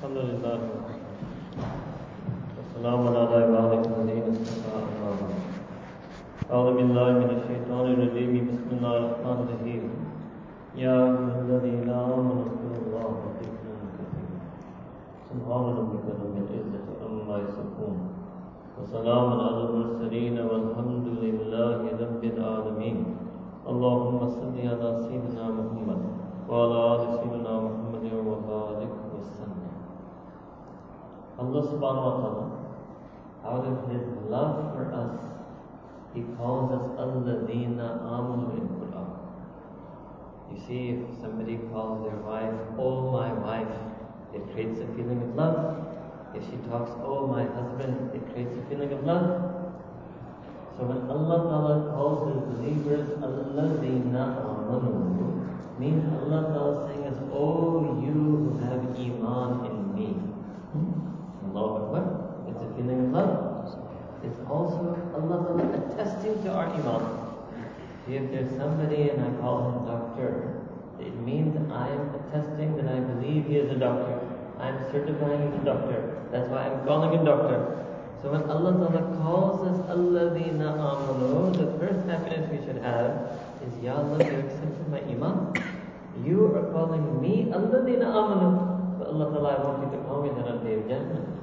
الحمد لله والسلام على عبادك الذين اصطفى أما بعد۔ أعوذ بالله من الشيطان الرجيم بسم الله الرحمن الرحيم يا أيها الذين آمنوا اذكروا الله ذكرا كثيرا سبحان ربك رب العزة عما يصفون وسلام على المرسلين والحمد لله رب العالمين اللهم صل على سيدنا محمد وعلى آل سيدنا محمد وبارك وسلم۔ Allah subhanahu wa ta'ala, out of His love for us, He calls us Alladina Amanu in Quran. You see, if somebody calls their wife, Oh my wife, it creates a feeling of love. If she talks, Oh my husband, it creates a feeling of love. So when Allah Ta'ala calls His believers Alladina Amanu, means Allah Ta'ala saying is, Oh you who have Iman in me. Allahu Akbar. It's a feeling love. It's also Allah attesting to our Iman. If there's somebody and I call him doctor, it means I am attesting that I believe he is a doctor. I am certifying he's a doctor. That's why I'm calling him doctor. So when Allah Ta'ala calls us Alladina Amanu, the first happiness we should have is, Ya Allah, you accepted my Iman. You are calling me Alladina Amanu. But Allah Ta'ala, I want you to call me that on Judgment.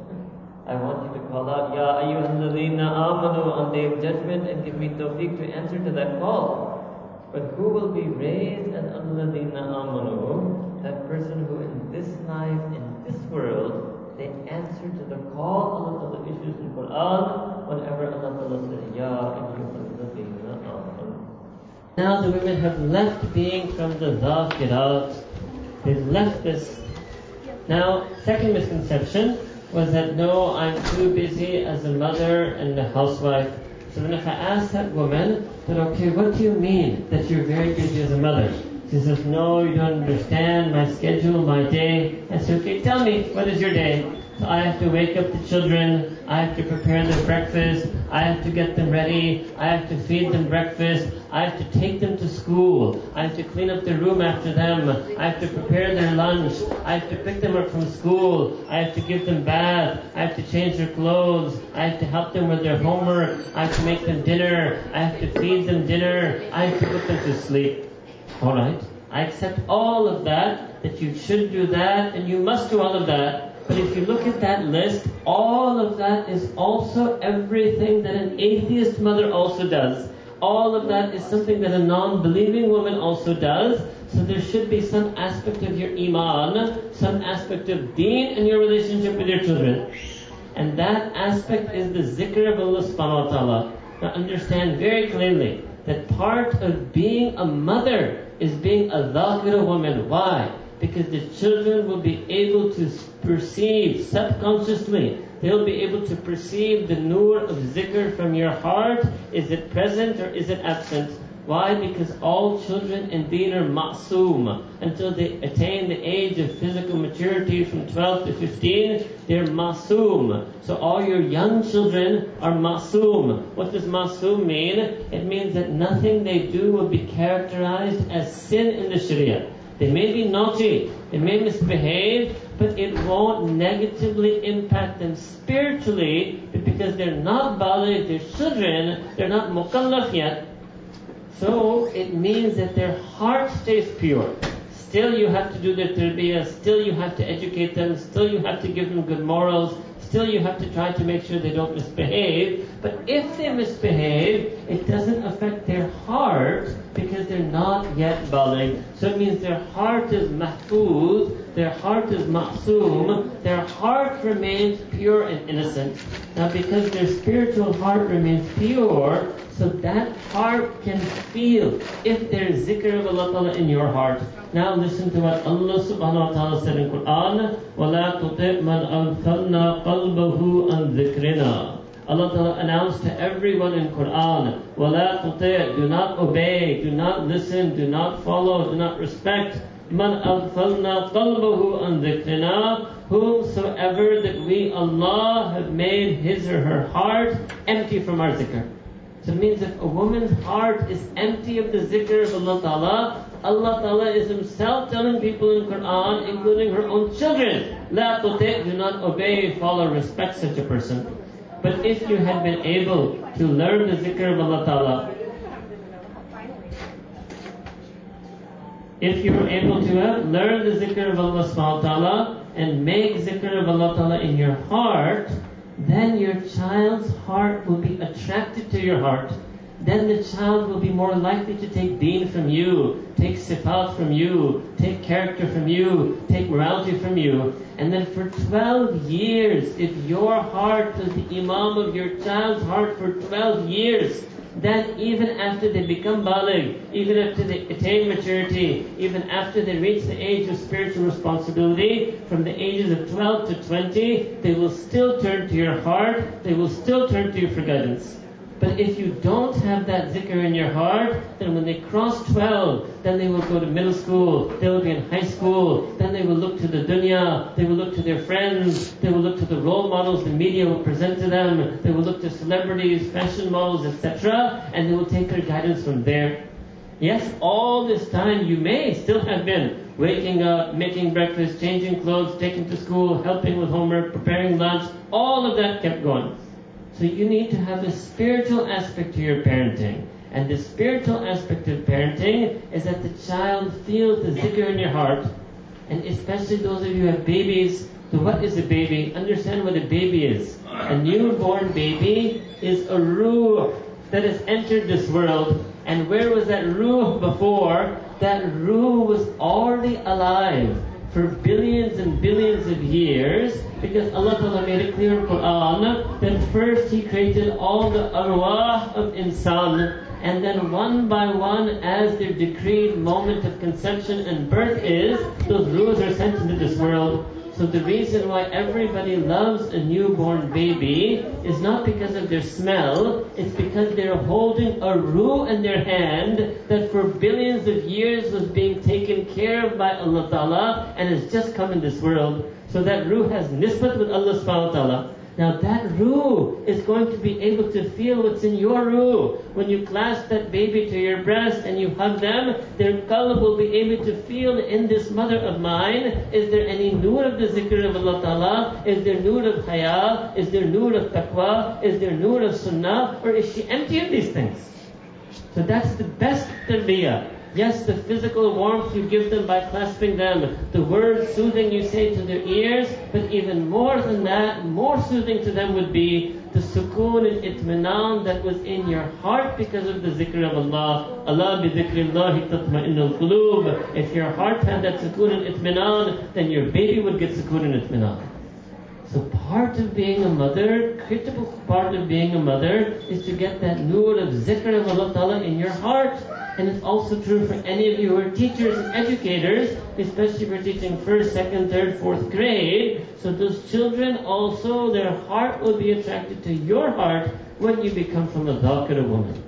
I want you to call out, Ya ayyuhalladhina amanu on Day of Judgment and give me tawfiq to answer to that call. But who will be raised as alladhina amanu? That person who in this life, in this world, they answer to the call Allah Ta'ala issues in Quran whenever Allah Ta'ala says, Ya ayyuhalladhina amanu. Now the women have left being from the Zakirat. They've left this. Now, second misconception was that no, I'm too busy as a mother and a housewife. So then if I ask that woman, then okay, what do you mean that you're very busy as a mother? She says, no, you don't understand my schedule, my day. I say, okay, tell me, what is your day? I have to wake up the children, I have to prepare their breakfast, I have to get them ready, I have to feed them breakfast, I have to take them to school, I have to clean up the room after them, I have to prepare their lunch, I have to pick them up from school, I have to give them bath, I have to change their clothes, I have to help them with their homework, I have to make them dinner, I have to feed them dinner, I have to put them to sleep. Alright? I accept all of that, that you should do that, and you must do all of that. But if you look at that list, all of that is also everything that an atheist mother also does. All of that is something that a non-believing woman also does. So there should be some aspect of your iman, some aspect of deen in your relationship with your children. And that aspect is the zikr of Allah subhanahu wa ta'ala. Now understand very clearly that part of being a mother is being a dhakira woman. Why? Because the children will be able to perceive subconsciously. They'll be able to perceive the nur of zikr from your heart. Is it present or is it absent? Why? Because all children indeed are ma'soom. Until they attain the age of physical maturity from 12 to 15, they're ma'soom. So all your young children are ma'soom. What does ma'soom mean? It means that nothing they do will be characterized as sin in the Sharia. They may be naughty, they may misbehave, but it won't negatively impact them spiritually because they're not baligh, they're children, they're not mukallaf yet. So it means that their heart stays pure. Still you have to do their tarbiyah, still you have to educate them, still you have to give them good morals, still you have to try to make sure they don't misbehave. But if they misbehave, it doesn't affect their heart because they're not yet baligh. So it means their heart is mahfuz, their heart is ma'soom, their heart remains pure and innocent. Now because their spiritual heart remains pure, so that heart can feel if there is zikr of Allah Ta'ala in your heart. Now listen to what Allah subhanahu wa ta'ala said in Quran, وَلَا تُطِعْ مَنْ أَغْفَلْنَا قَلْبَهُ عَنْ ذِكْرِنَا Allah Ta'ala announced to everyone in Quran, وَلَا تُطِعْ Do not obey, do not listen, do not follow, do not respect. مَنْ أَغْفَلْنَا قَلْبَهُ عَنْ ذِكْرِنَا Whomsoever that we, Allah, have made his or her heart empty from our zikr. So it means if a woman's heart is empty of the zikr of Allah Ta'ala, Allah Ta'ala is Himself telling people in Quran, including her own children, La tuti, do not obey, follow, respect such a person. But if you had been able to learn the zikr of Allah Ta'ala, if you were able to uh, learn the zikr of Allah ta'ala and make zikr of Allah ta'ala in your heart, then your child's heart will be attracted to your heart then the child will be more likely to take deen from you, take sifat from you, take character from you, take morality from you. And then for 12 years, if your heart was the imam of your child's heart for 12 years, then even after they become baligh, even after they attain maturity, even after they reach the age of spiritual responsibility, from the ages of 12 to 20, they will still turn to your heart, they will still turn to you for guidance. But if you don't have that zikr in your heart, then when they cross 12, then they will go to middle school, they will be in high school, then they will look to the dunya, they will look to their friends, they will look to the role models the media will present to them, they will look to celebrities, fashion models, etc., and they will take their guidance from there. Yes, all this time you may still have been waking up, making breakfast, changing clothes, taking to school, helping with homework, preparing lunch, all of that kept going. So you need to have a spiritual aspect to your parenting. And the spiritual aspect of parenting is that the child feels the zikr in your heart. And especially those of you who have babies, so what is a baby? Understand what a baby is. A newborn baby is a ruh that has entered this world. And where was that ruh before? That ruh was already alive for billions and billions of years because Allah Ta'ala made it clear in Quran that first He created all the arwah of insan and then one by one as their decreed moment of conception and birth is, those ruhs are sent into this world. So the reason why everybody loves a newborn baby is not because of their smell, it's because they're holding a ruh in their hand that for billions of years was being taken care of by Allah Ta'ala and has just come in this world. So that ruh has nisbat with Allah subhanahu wa ta'ala. Now that ruh is going to be able to feel what's in your ruh. When you clasp that baby to your breast and you hug them, their qalb will be able to feel in this mother of mine, is there any nur of the zikr of Allah Ta'ala? Is there nur of haya? Is there nur of taqwa? Is there nur of sunnah? Or is she empty of these things? So that's the best tarbiyah. Yes, the physical warmth you give them by clasping them, the words soothing you say to their ears, but even more than that, more soothing to them would be the sukoon and itminan that was in your heart because of the zikr of Allah. Allah bi dhikrillahi tatma'innul qulub. If your heart had that sukoon and itminan, then your baby would get sukoon and itminan. So part of being a mother, critical part of being a mother, is to get that nur of zikr of Allah Ta'ala in your heart. And it's also true for any of you who are teachers and educators, especially if you're teaching first, second, third, fourth grade. So those children also, their heart will be attracted to your heart when you become from a dhakira woman.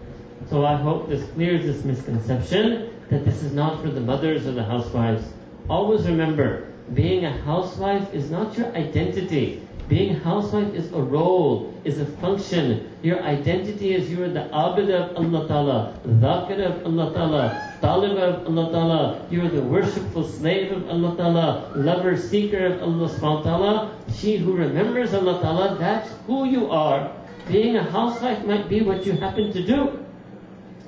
So I hope this clears this misconception that this is not for the mothers or the housewives. Always remember, being a housewife is not your identity. Being housewife is a role, is a function. Your identity is you are the abid of Allah Ta'ala, dhakir of Allah Ta'ala, talib of Allah Ta'ala. You are the worshipful slave of Allah Ta'ala, lover, seeker of Allah Subhanahu Ta'ala. She who remembers Allah Ta'ala, that's who you are. Being a housewife might be what you happen to do.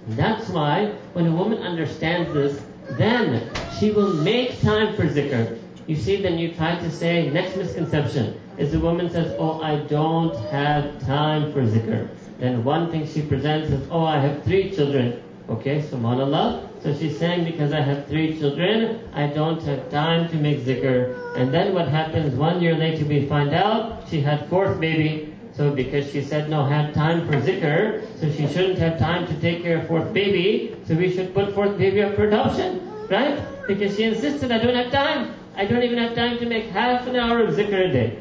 That's why when a woman understands this, then she will make time for zikr. You see, then you try to say, next misconception is the woman says, oh, I don't have time for zikr. Then one thing she presents is, oh, I have three children. Okay, subhanAllah. So she's saying, because I have three children, I don't have time to make zikr. And then what happens, one year later we find out she had fourth baby. So because she said no, have time for zikr, so she shouldn't have time to take care of fourth baby, so we should put fourth baby up for adoption, right? Because she insisted I don't have time. I don't even have time to make half an hour of zikr a day.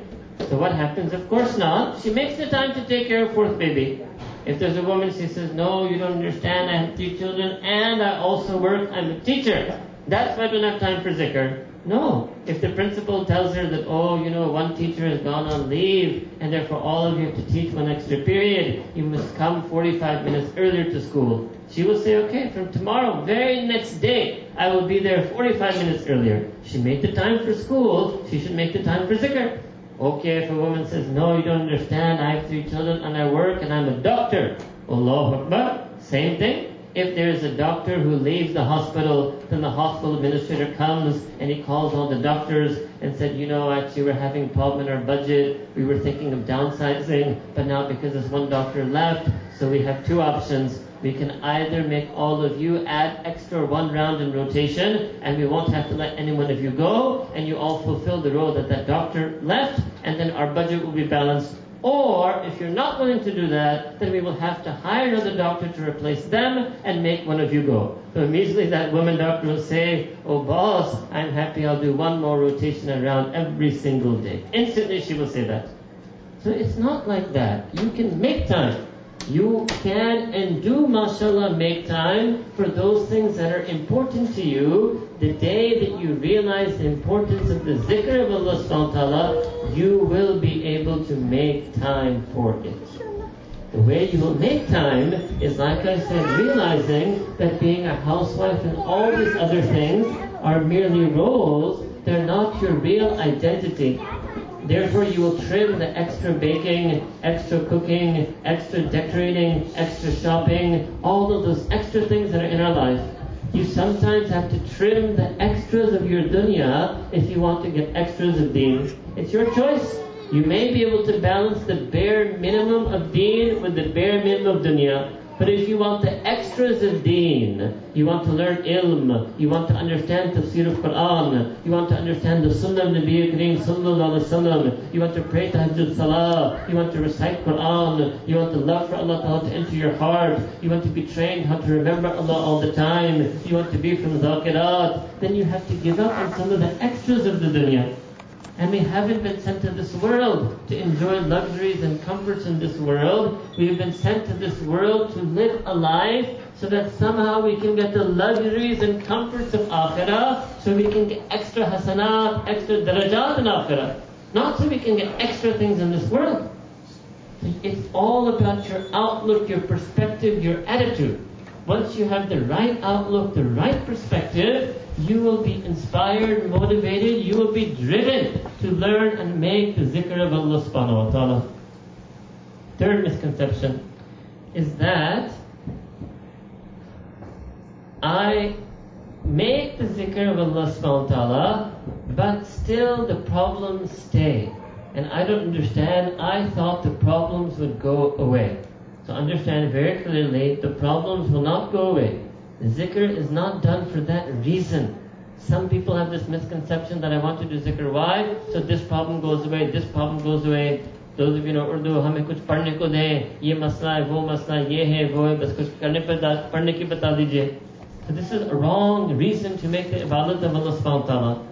So what happens? Of course not. She makes the time to take care of fourth baby. If there's a woman, she says, no, you don't understand, I have three children and I also work, I'm a teacher. That's why I don't have time for zikr. No. If the principal tells her that, oh, you know, one teacher has gone on leave and therefore all of you have to teach one extra period, you must come 45 minutes earlier to school. She will say, okay, from tomorrow, very next day, I will be there 45 minutes earlier. She made the time for school, she should make the time for zikr. Okay, if a woman says, no, you don't understand, I have three children and I work and I'm a doctor. Allahu Akbar. Same thing. If there is a doctor who leaves the hospital, then the hospital administrator comes and he calls all the doctors and said, you know, actually we're having a problem in our budget. We were thinking of downsizing, but now because this one doctor left, so we have two options. We can either make all of you add extra one round in rotation, and we won't have to let any one of you go, and you all fulfill the role that that doctor left, and then our budget will be balanced or if you're not willing to do that, then we will have to hire another doctor to replace them and make one of you go. So immediately that woman doctor will say, Oh boss, I'm happy I'll do one more rotation around every single day. Instantly she will say that. So it's not like that. You can make time. You can and do, mashallah, make time for those things that are important to you. The day that you realize the importance of the zikr of Allah subhanahu wa ta'ala, you will be able to make time for it. The way you will make time is, like I said, realizing that being a housewife and all these other things are merely roles. They're not your real identity. Therefore, you will trim the extra baking, extra cooking, extra decorating, extra shopping, all of those extra things that are in our life. You sometimes have to trim the extras of your dunya if you want to get extras of deen. It's your choice. You may be able to balance the bare minimum of deen with the bare minimum of dunya. But if you want the extras of deen, you want to learn ilm, you want to understand tafsir of Quran, you want to understand the sunnah of Nabi Kareem sallallahu alaihi wasallam, you want to pray tahajjud salah, you want to recite Quran, you want the love for Allah Ta'ala to enter your heart, you want to be trained how to remember Allah all the time, you want to be from zakirat, then you have to give up on some of the extras of the dunya. And we haven't been sent to this world to enjoy luxuries and comforts in this world. We have been sent to this world to live a life so that somehow we can get the luxuries and comforts of akhirah, so we can get extra hasanat, extra darajat in akhirah. Not so we can get extra things in this world. It's all about your outlook, your perspective, your attitude. Once you have the right outlook, the right perspective, you will be inspired, motivated, you will be driven to learn and make the zikr of Allah subhanahu wa ta'ala. Third misconception is that I make the zikr of Allah subhanahu wa ta'ala, but still the problems stay. And I don't understand, I thought the problems would go away. So understand very clearly, the problems will not go away. Zikr is not done for that reason. Some people have this misconception that I want to do zikr. Why? So this problem goes away, this problem goes away. Those of you know Urdu, हमें कुछ पढ़ने को दें, ये मसला है, वो मसला है, ये है, वो है, बस कुछ करने पर पढ़ने की बता दीजिए. So this is a wrong reason to make the ibadat of Allah subhanahu wa ta'ala.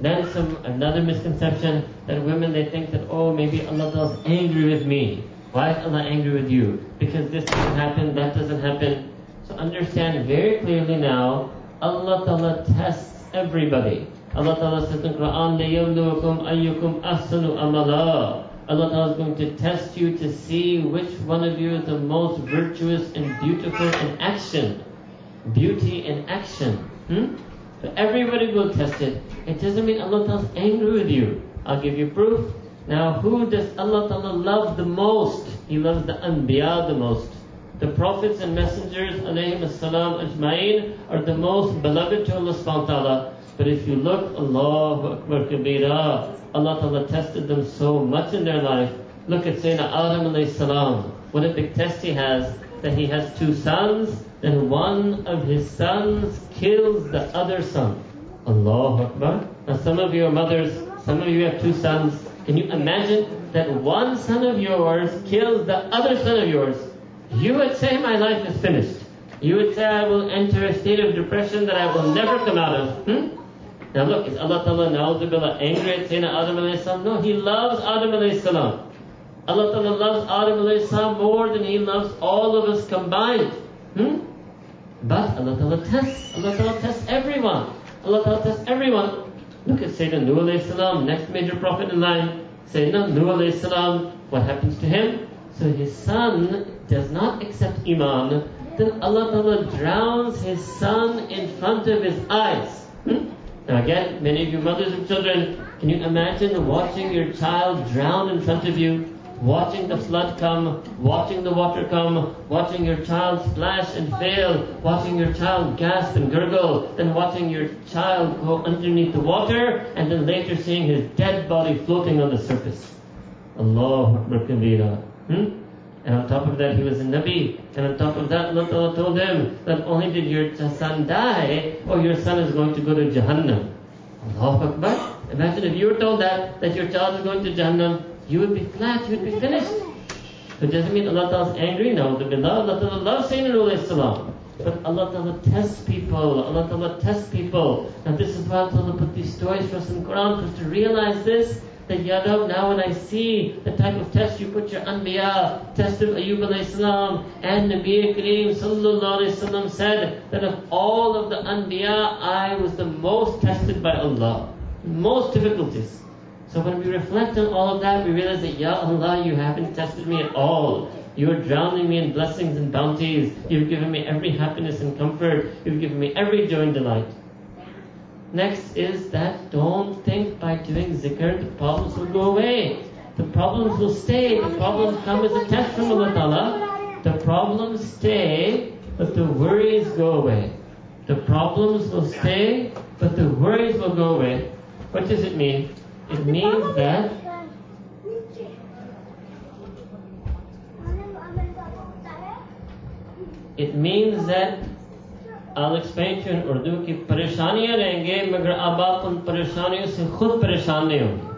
Then some another misconception that women they think that oh maybe Allah is angry with me. Why is Allah angry with you? Because this doesn't happen, that doesn't happen. So understand very clearly now, Allah Ta'ala tests everybody. Allah Ta'ala says in Quran, لَيَبْلُوكُمْ أَيُّكُمْ أَحْسَنُ عَمَلًا Allah Ta'ala is going to test you to see which one of you is the most virtuous and beautiful in action. Beauty in action. Hmm? So everybody will test it. It doesn't mean Allah Ta'ala is angry with you. I'll give you proof. Now, who does Allah Ta'ala love the most? He loves the Anbiya the most. The prophets and messengers, as-salam ajma'in, are the most beloved to Allah subhanahu wa ta'ala. But if you look, Allahu Akbar Kabira, Allah Ta'ala tested them so much in their life. Look at Sayyidina Adam alayhi salam. What a big test he has, that he has two sons, and one of his sons kills the other son. Allahu Akbar. Now some of you are mothers, some of you have two sons. Can you imagine that one son of yours kills the other son of yours? You would say my life is finished. You would say I will enter a state of depression that I will never come out of. Hmm? Now look, is Allah Ta'ala na'udzubillah angry at Sayyidina Adam alayhi salam? No, He loves Adam alayhi salam. Allah Ta'ala loves Adam alayhi salam more than He loves all of us combined. Hmm? But Allah Ta'ala tests. Allah Ta'ala tests everyone. Allah Ta'ala tests everyone. Look at Sayyidina Nuh alayhi salam, next major prophet in line. Sayyidina Nuh alayhi salam, what happens to him? So his son does not accept Iman, then Allah Ta'ala drowns His son in front of His eyes. Hmm? Now again, many of you mothers and children, can you imagine watching your child drown in front of you? Watching the flood come, watching the water come, watching your child splash and fail, watching your child gasp and gurgle, then watching your child go underneath the water, and then later seeing his dead body floating on the surface. Allah Akbar Kabira. Hmm? And on top of that, he was a Nabi. And on top of that, Allah told him that only did your son die, or your son is going to go to Jahannam. Allahu Akbar. Imagine if you were told that, that your child is going to Jahannam, you would be flat, you would be finished. It doesn't mean Allah Ta'ala is angry now. Allah Ta'ala loves Sayyidina Salam. But Allah Ta'ala tests people. Allah Ta'ala tests people. And this is why Allah put these stories for us in Quran, for us to realize this, that now when I see the type of test you put your Anbiya, test of Ayyub alayhi salam, and Nabi Kareem sallallahu alayhi salam said that of all of the Anbiya, I was the most tested by Allah. Most difficulties. So when we reflect on all of that, we realize that, Ya Allah, you haven't tested me at all. You are drowning me in blessings and bounties. You've given me every happiness and comfort. You've given me every joy and delight. Next is that don't think by doing zikr the problems will go away. The problems will stay. The problems come as a test from Allah Ta'ala. The problems stay, but the worries go away. The problems will stay, but the worries will go away. What does it mean? It means that it means that I'll explain to you in Urdu कि परेशानियां रहेंगे मगर अब आप उन परेशानियों से खुद परेशान नहीं होंगे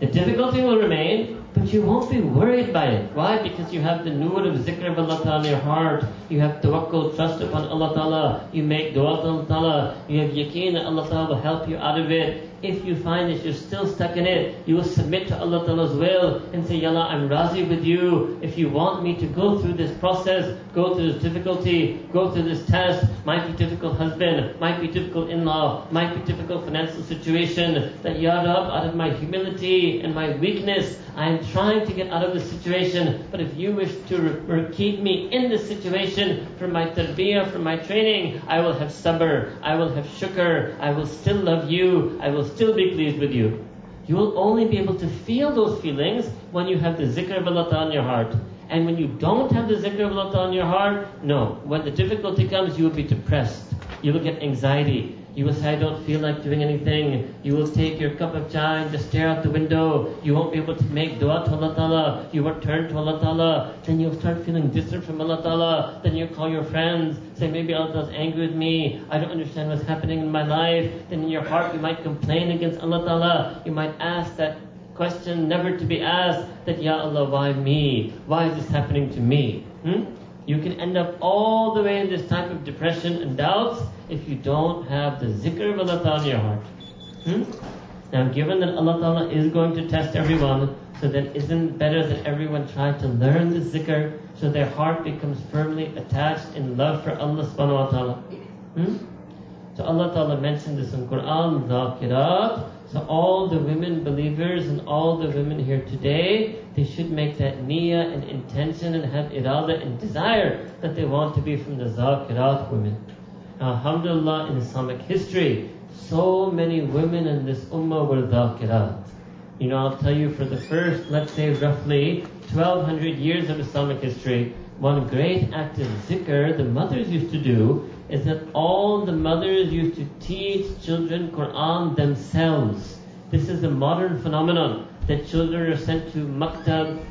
The difficulty will remain but you won't be worried by it. Why? Because you have the nur of zikr of Allah Ta'ala in your heart. You have tawakkul, trust upon Allah Ta'ala. You make dua to Allah Ta'ala. You have yaqeen that Allah Ta'ala will help you out of it. If you find that you're still stuck in it, you will submit to Allah Ta'ala's will and say, Yalla, I'm razi with you. If you want me to go through this process, go through this difficulty, go through this test, might be difficult husband, might be difficult in-law, might be difficult financial situation, that Ya Rab, out of my humility and my weakness, I am trying to get out of this situation. But if you wish to re- keep me in this situation for my tarbiyah, for my training, I will have sabr, I will have shukr, I will still love you, I will still be pleased with you. You will only be able to feel those feelings when you have the zikr of Allah on your heart. And when you don't have the zikr of Allah on your heart, no. When the difficulty comes, you will be depressed. You will get anxiety. You will say, I don't feel like doing anything. You will take your cup of chai and just stare out the window. You won't be able to make dua to Allah Ta'ala. You won't turn to Allah Ta'ala. Then you'll start feeling distant from Allah Ta'ala. Then you call your friends, say, maybe Allah Ta'ala's angry with me. I don't understand what's happening in my life. Then in your heart you might complain against Allah Ta'ala. You might ask that question never to be asked, that Ya Allah, why me? Why is this happening to me? Hmm? You can end up all the way in this type of depression and doubts if you don't have the zikr of Allah Ta'ala in your heart. Hmm? Now, given that Allah Ta'ala is going to test everyone, so then isn't better that everyone try to learn the zikr so their heart becomes firmly attached in love for Allah subhanahu wa ta'ala? Hmm? So Allah Ta'ala mentioned this in Quran, Zakirat. So all the women believers and all the women here today, they should make that niyyah and intention and have irada and desire that they want to be from the Zakirat women. Alhamdulillah, in Islamic history, so many women in this ummah were Zakirat. You know, I'll tell you for the first, let's say roughly 1200 years of Islamic history, one great act of zikr the mothers used to do is that all the mothers used to teach children Quran themselves. This is a modern phenomenon that children are sent to maktab,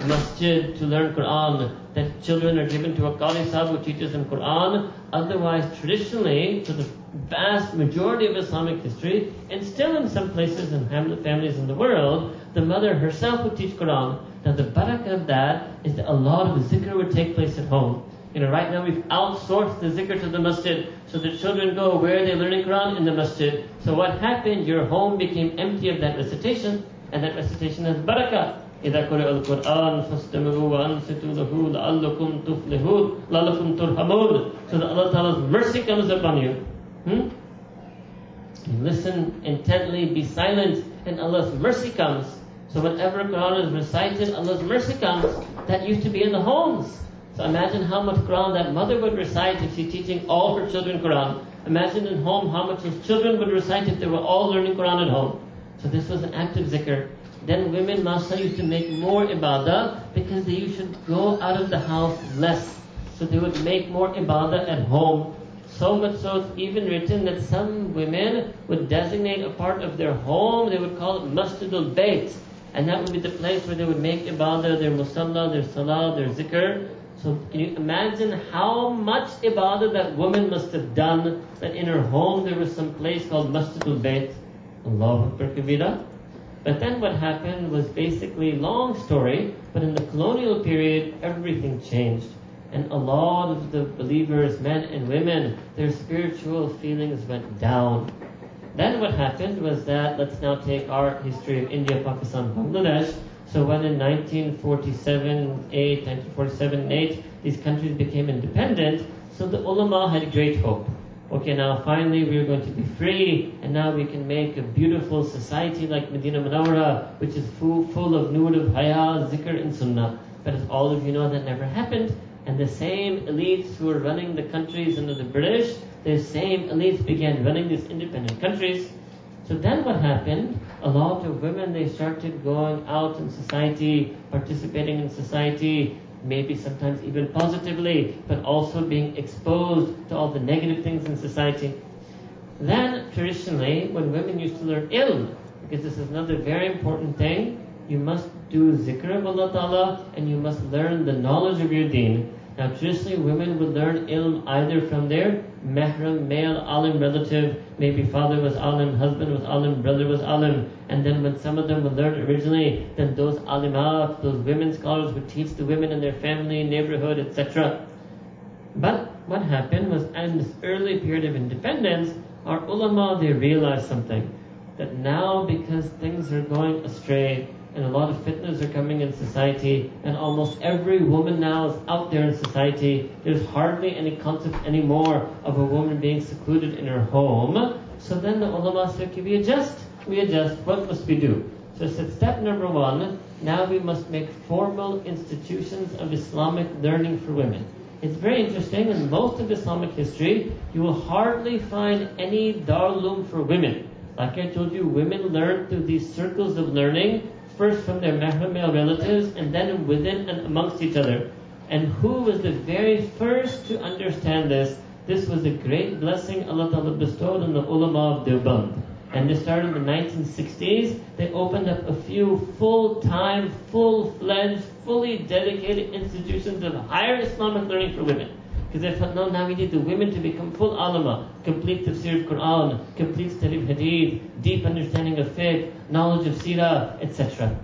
masjid to learn Quran, that children are given to a qari sahib who teaches them Quran. Otherwise, traditionally, for the vast majority of Islamic history, and still in some places and families in the world, the mother herself would teach Quran. Now the barakah of that is that a lot of the zikr would take place at home. You know, right now we've outsourced the zikr to the masjid, so the children go where they're learning Quran in the masjid. So what happened? Your home became empty of that recitation, and that recitation has barakah. إذا قرئ القرآن فاستمعوا وأنصتوا له لعلكم تفلحون لعلكم ترحمون So that Allah Ta'ala's mercy comes upon you. Hmm? You listen intently, be silent, and Allah's mercy comes. So whenever Quran is recited, Allah's mercy comes. That used to be in the homes. So imagine how much Quran that mother would recite if she's teaching all her children Quran. Imagine in home how much those children would recite if they were all learning Quran at home. So this was an active zikr. Then women, mashallah, used to make more ibadah because they used to go out of the house less. So they would make more ibadah at home. So much so it's even written that some women would designate a part of their home, they would call it Masjidul Bayt. And that would be the place where they would make ibadah, their musalla, their salah, their zikr. So can you imagine how much ibadah that woman must have done that in her home there was some place called Masjidul Bayt. Allahu Akbar Kabira. But then what happened was basically long story, but in the colonial period everything changed. And a lot of the believers, men and women, their spiritual feelings went down. Then what happened was that, let's now take our history of India, Pakistan, Bangladesh. So when in 1947, 8, 1947, 8, these countries became independent, so the ulama had great hope. Okay, now finally we are going to be free, and now we can make a beautiful society like Medina Munawwara, which is full, full of nur of haya, zikr, and sunnah. But as all of you know, that never happened. And the same elites who were running the countries under the British, the same elites began running these independent countries. So then what happened? A lot of women, they started going out in society, participating in society, maybe sometimes even positively, but also being exposed to all the negative things in society. Then, traditionally, when women used to learn ilm, because this is another very important thing, you must do zikr of Allah Ta'ala and you must learn the knowledge of your deen. Now traditionally women would learn ilm either from their mahram, male alim relative, maybe father was alim, husband was alim, brother was alim, and then when some of them would learn originally, then those alimat, those women scholars would teach the women in their family, neighborhood, etc. But what happened was in this early period of independence, our ulama, they realized something. That now because things are going astray, and a lot of fitnas are coming in society, and almost every woman now is out there in society. There's hardly any concept anymore of a woman being secluded in her home. So then the ulama said, okay, we adjust, we adjust, what must we do? So said step number one, now we must make formal institutions of Islamic learning for women. It's very interesting, in most of Islamic history, you will hardly find any darul uloom for women. Like I told you, women learn through these circles of learning first from their male relatives and then within and amongst each other. And who was the very first to understand this? This was a great blessing Allah Ta'ala bestowed on the ulama of Deoband. And they started in the 1960s. They opened up a few full-time, full-fledged, fully dedicated institutions of higher Islamic learning for women. Because they thought, no, now we need the women to become full alama, complete tafsir of Quran, complete study of hadith, deep understanding of fiqh, knowledge of seerah, etc.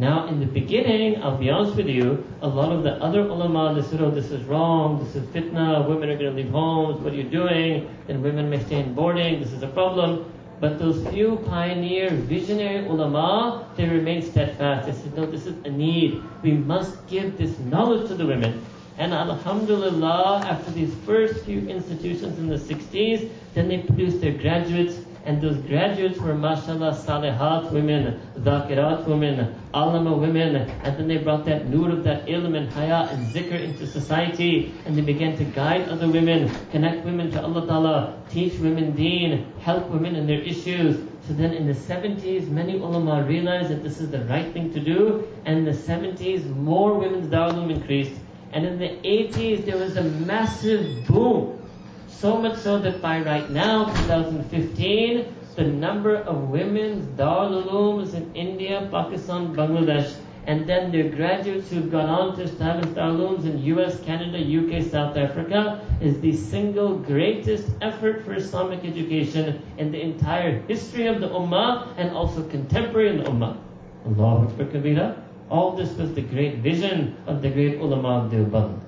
Now, in the beginning, I'll be honest with you, a lot of the other ulama, they said, oh, this is wrong, this is fitna, women are going to leave homes, what are you doing? Then women may stay in boarding, this is a problem. But those few pioneer, visionary ulama, they remained steadfast. They said, no, this is a need. We must give this knowledge to the women. And Alhamdulillah, after these first few institutions in the 60s, then they produced their graduates, and those graduates were mashallah salihat women, zakirat women, alama women, and then they brought that nur of that ilm and haya and zikr into society, and they began to guide other women, connect women to Allah Ta'ala, teach women deen, help women in their issues. So then in the 70s, many ulama realized that this is the right thing to do, and in the 70s, more women's dawah increased. And in the 80s, there was a massive boom. So much so that by right now, 2015, the number of women's Ulooms in India, Pakistan, Bangladesh, and then their graduates who've gone on to establish Ulooms in US, Canada, UK, South Africa is the single greatest effort for Islamic education in the entire history of the Ummah and also contemporary in the Ummah. Allahu Akbar Kabira. All this was the great vision of the great ulama of Deoband.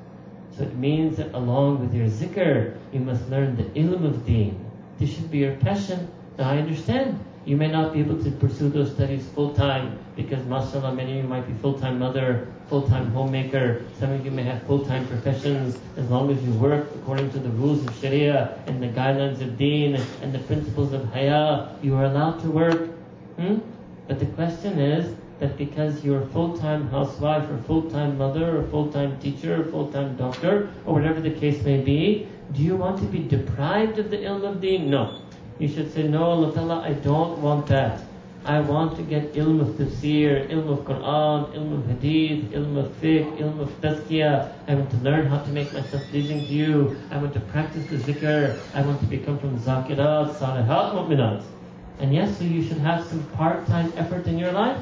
So it means that along with your zikr, you must learn the ilm of deen. This should be your passion. Now I understand you may not be able to pursue those studies full time because mashallah many of you might be full time mother, full time homemaker, some of you may have full time professions. As long as you work according to the rules of Sharia and the guidelines of deen and the principles of haya, you are allowed to work. Hmm? But the question is, that because you're a full-time housewife or full-time mother or full-time teacher or full-time doctor or whatever the case may be, do you want to be deprived of the ilm of deen? No. You should say, no, Allah I don't want that. I want to get ilm of tafsir, ilm of Quran, ilm of hadith, ilm of fiqh, ilm of tazkiyah. I want to learn how to make myself pleasing to you. I want to practice the zikr. I want to become from zakirat, salihat, mu'minat. And yes, so you should have some part-time effort in your life.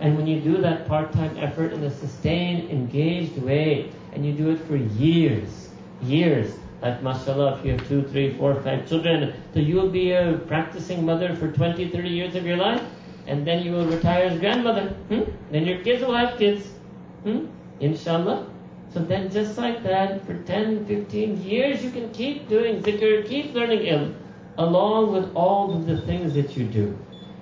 And when you do that part-time effort in a sustained, engaged way, and you do it for years, years, like mashallah, if you have two, three, four, five children, so you will be a practicing mother for 20, 30 years of your life, and then you will retire as grandmother. Hmm? Then your kids will have kids. Hmm? Inshallah. So then just like that, for 10, 15 years, you can keep doing zikr, keep learning ilm, along with all of the things that you do.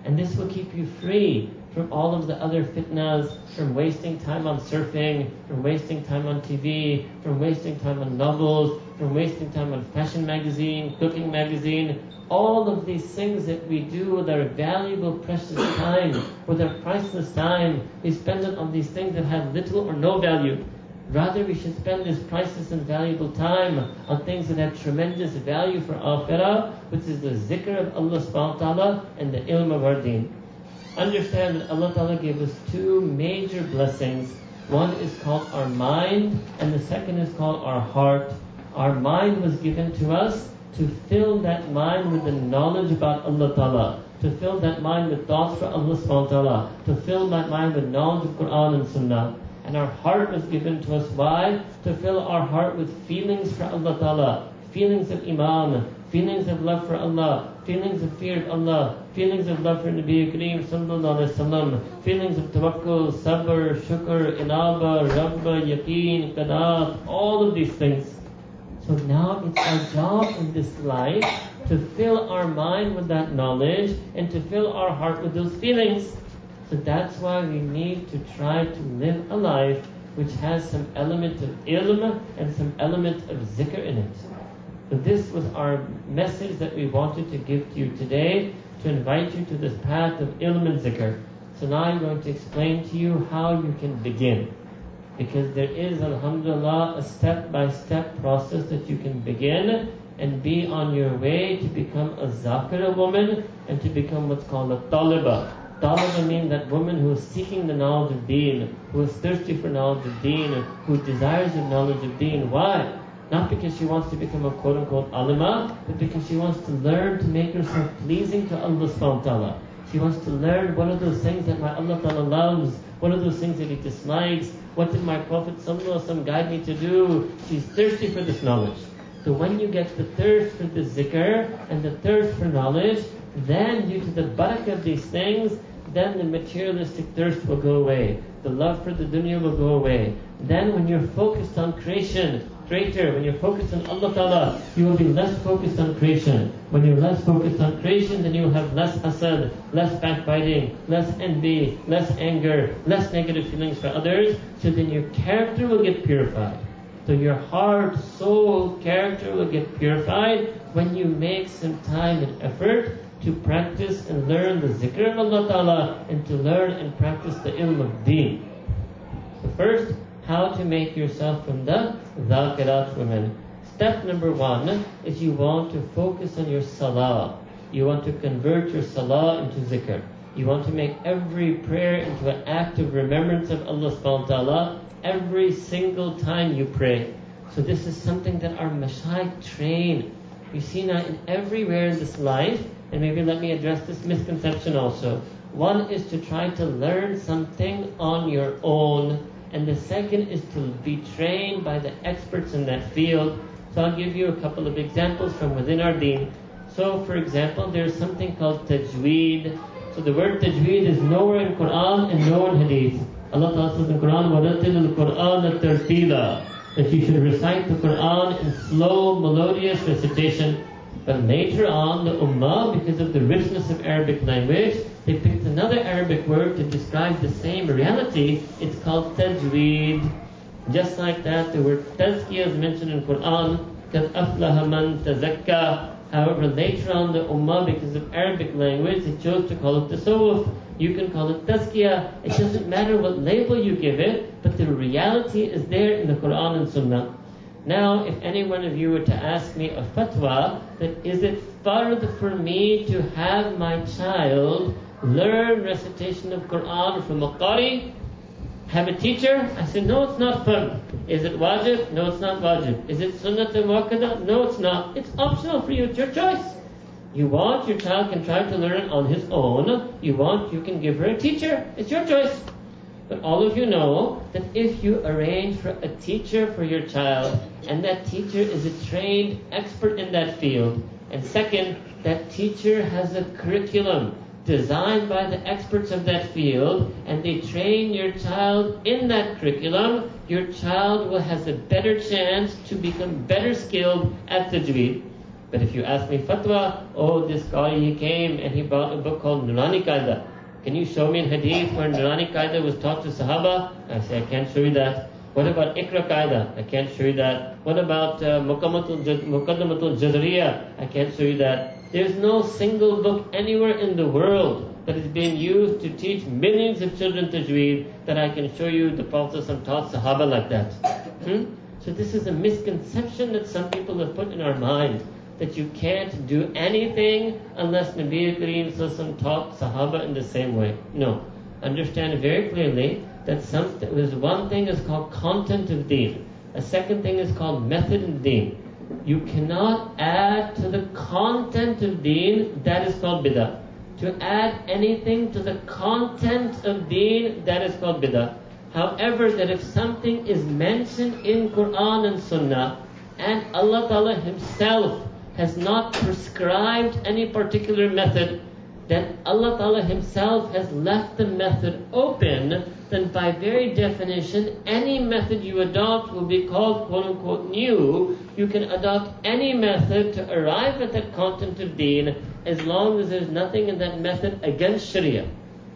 And this will keep you free from all of the other fitnas, from wasting time on surfing, from wasting time on TV, from wasting time on novels, from wasting time on fashion magazine, cooking magazine, all of these things that we do with our valuable, precious time, with our priceless time, we spend it on these things that have little or no value. Rather, we should spend this priceless and valuable time on things that have tremendous value for akhirah, which is the zikr of Allah subhanahu wa ta'ala and the ilm of our deen understand that Allah Ta'ala gave us two major blessings. One is called our mind, and the second is called our heart. Our mind was given to us to fill that mind with the knowledge about Allah Ta'ala, to fill that mind with thoughts for Allah subhanahu ta'ala, to fill that mind with knowledge of Quran and Sunnah. And our heart was given to us why? To fill our heart with feelings for Allah Ta'ala, feelings of Iman, feelings of love for Allah, feelings of fear of Allah, feelings of love for Nabi Kareem sallallahu alaihi wasallam, feelings of tawakkul, sabr, shukr, inaba, rabba, yaqeen, qanaat, all of these things. So now it's our job in this life to fill our mind with that knowledge and to fill our heart with those feelings. So that's why we need to try to live a life which has some element of ilm and some element of zikr in it. So this was our message that we wanted to give to you today to invite you to this path of ilm and zikr. So now I'm going to explain to you how you can begin. Because there is, alhamdulillah, a step-by-step process that you can begin and be on your way to become a zakira woman and to become what's called a taliba. Taliba means that woman who is seeking the knowledge of deen, who is thirsty for knowledge of deen, who desires the knowledge of deen. Why? Not because she wants to become a quote unquote alima, but because she wants to learn to make herself pleasing to Allah subhanahu wa ta'ala. She wants to learn what are those things that my Allah ta'ala loves, what are those things that He dislikes, what did my Prophet ﷺ guide me to do. She's thirsty for this knowledge. So when you get the thirst for the zikr and the thirst for knowledge, then due to the barakah of these things, then the materialistic thirst will go away. The love for the dunya will go away. Then when you're focused on creation, creator, when you're focused on Allah Ta'ala, you will be less focused on creation. When you're less focused on creation, then you will have less hasad, less backbiting, less envy, less anger, less negative feelings for others. So then your character will get purified. So your heart, soul, character will get purified when you make some time and effort to practice and learn the zikr of Allah Ta'ala and to learn and practice the ilm of deen. So first, how to make yourself from the dhakirat women. Step number one is you want to focus on your salah. You want to convert your salah into zikr. You want to make every prayer into an act of remembrance of Allah subhanahu wa ta'ala every single time you pray. So this is something that our mashayikh train. You see now in everywhere in this life, and maybe let me address this misconception also. One is to try to learn something on your own, and the second is to be trained by the experts in that field. So I'll give you a couple of examples from within our deen. So for example, there's something called tajweed. So the word tajweed is nowhere in Quran and nowhere in Hadith. Allah Ta'ala says in Quran, وَرَتِّلِ الْقُرْآنَ تَرْتِيلًا That you should recite the Quran in slow, melodious recitation. But later on, the Ummah, because of the richness of Arabic language, they picked another Arabic word to describe the same reality. It's called tajweed. Just like that, the word tazkiyah is mentioned in Quran. قَدْ أَفْلَهَ مَنْ تَزَكَّى However, later on the Ummah, because of Arabic language, it chose to call it tasawwuf. You can call it tazkiyah. It doesn't matter what label you give it, but the reality is there in the Quran and Sunnah. Now, if any one of you were to ask me a fatwa, that is it fard for me to have my child learn recitation of Quran from a qari, have a teacher? I said, no, it's not fun. Is it wajib? No, it's not wajib. Is it sunnah muakkada? No, it's not. It's optional for you. It's your choice. You want, your child can try to learn it on his own. You want, you can give her a teacher. It's your choice. But all of you know that if you arrange for a teacher for your child, and that teacher is a trained expert in that field, and second, that teacher has a curriculum designed by the experts of that field, and they train your child in that curriculum, your child will has a better chance to become better skilled at tajweed. But if you ask me fatwa, oh, this guy, he came and he brought a book called Nurani. Can you show me in hadith where Nurani was taught to Sahaba? I say, I can't show you that. What about Ikra Qaida? I can't show you that. What about uh, Muqaddamatul Jazariya? I can't show you that. There's no single book anywhere in the world that is being used to teach millions of children tajweed that I can show you the Prophet taught Sahaba like that. Hmm? So this is a misconception that some people have put in our mind that you can't do anything unless Nabi Kareem taught Sahaba in the same way. No. Understand very clearly that some, there's one thing is called content of deen. A second thing is called method of deen. You cannot add to the content of deen, that is called bid'ah. To add anything to the content of deen, that is called bid'ah. However, that if something is mentioned in Quran and Sunnah, and Allah Ta'ala Himself has not prescribed any particular method, then Allah Ta'ala Himself has left the method open, then by very definition, any method you adopt will be called quote unquote new. You can adopt any method to arrive at that content of deen as long as there's nothing in that method against Sharia.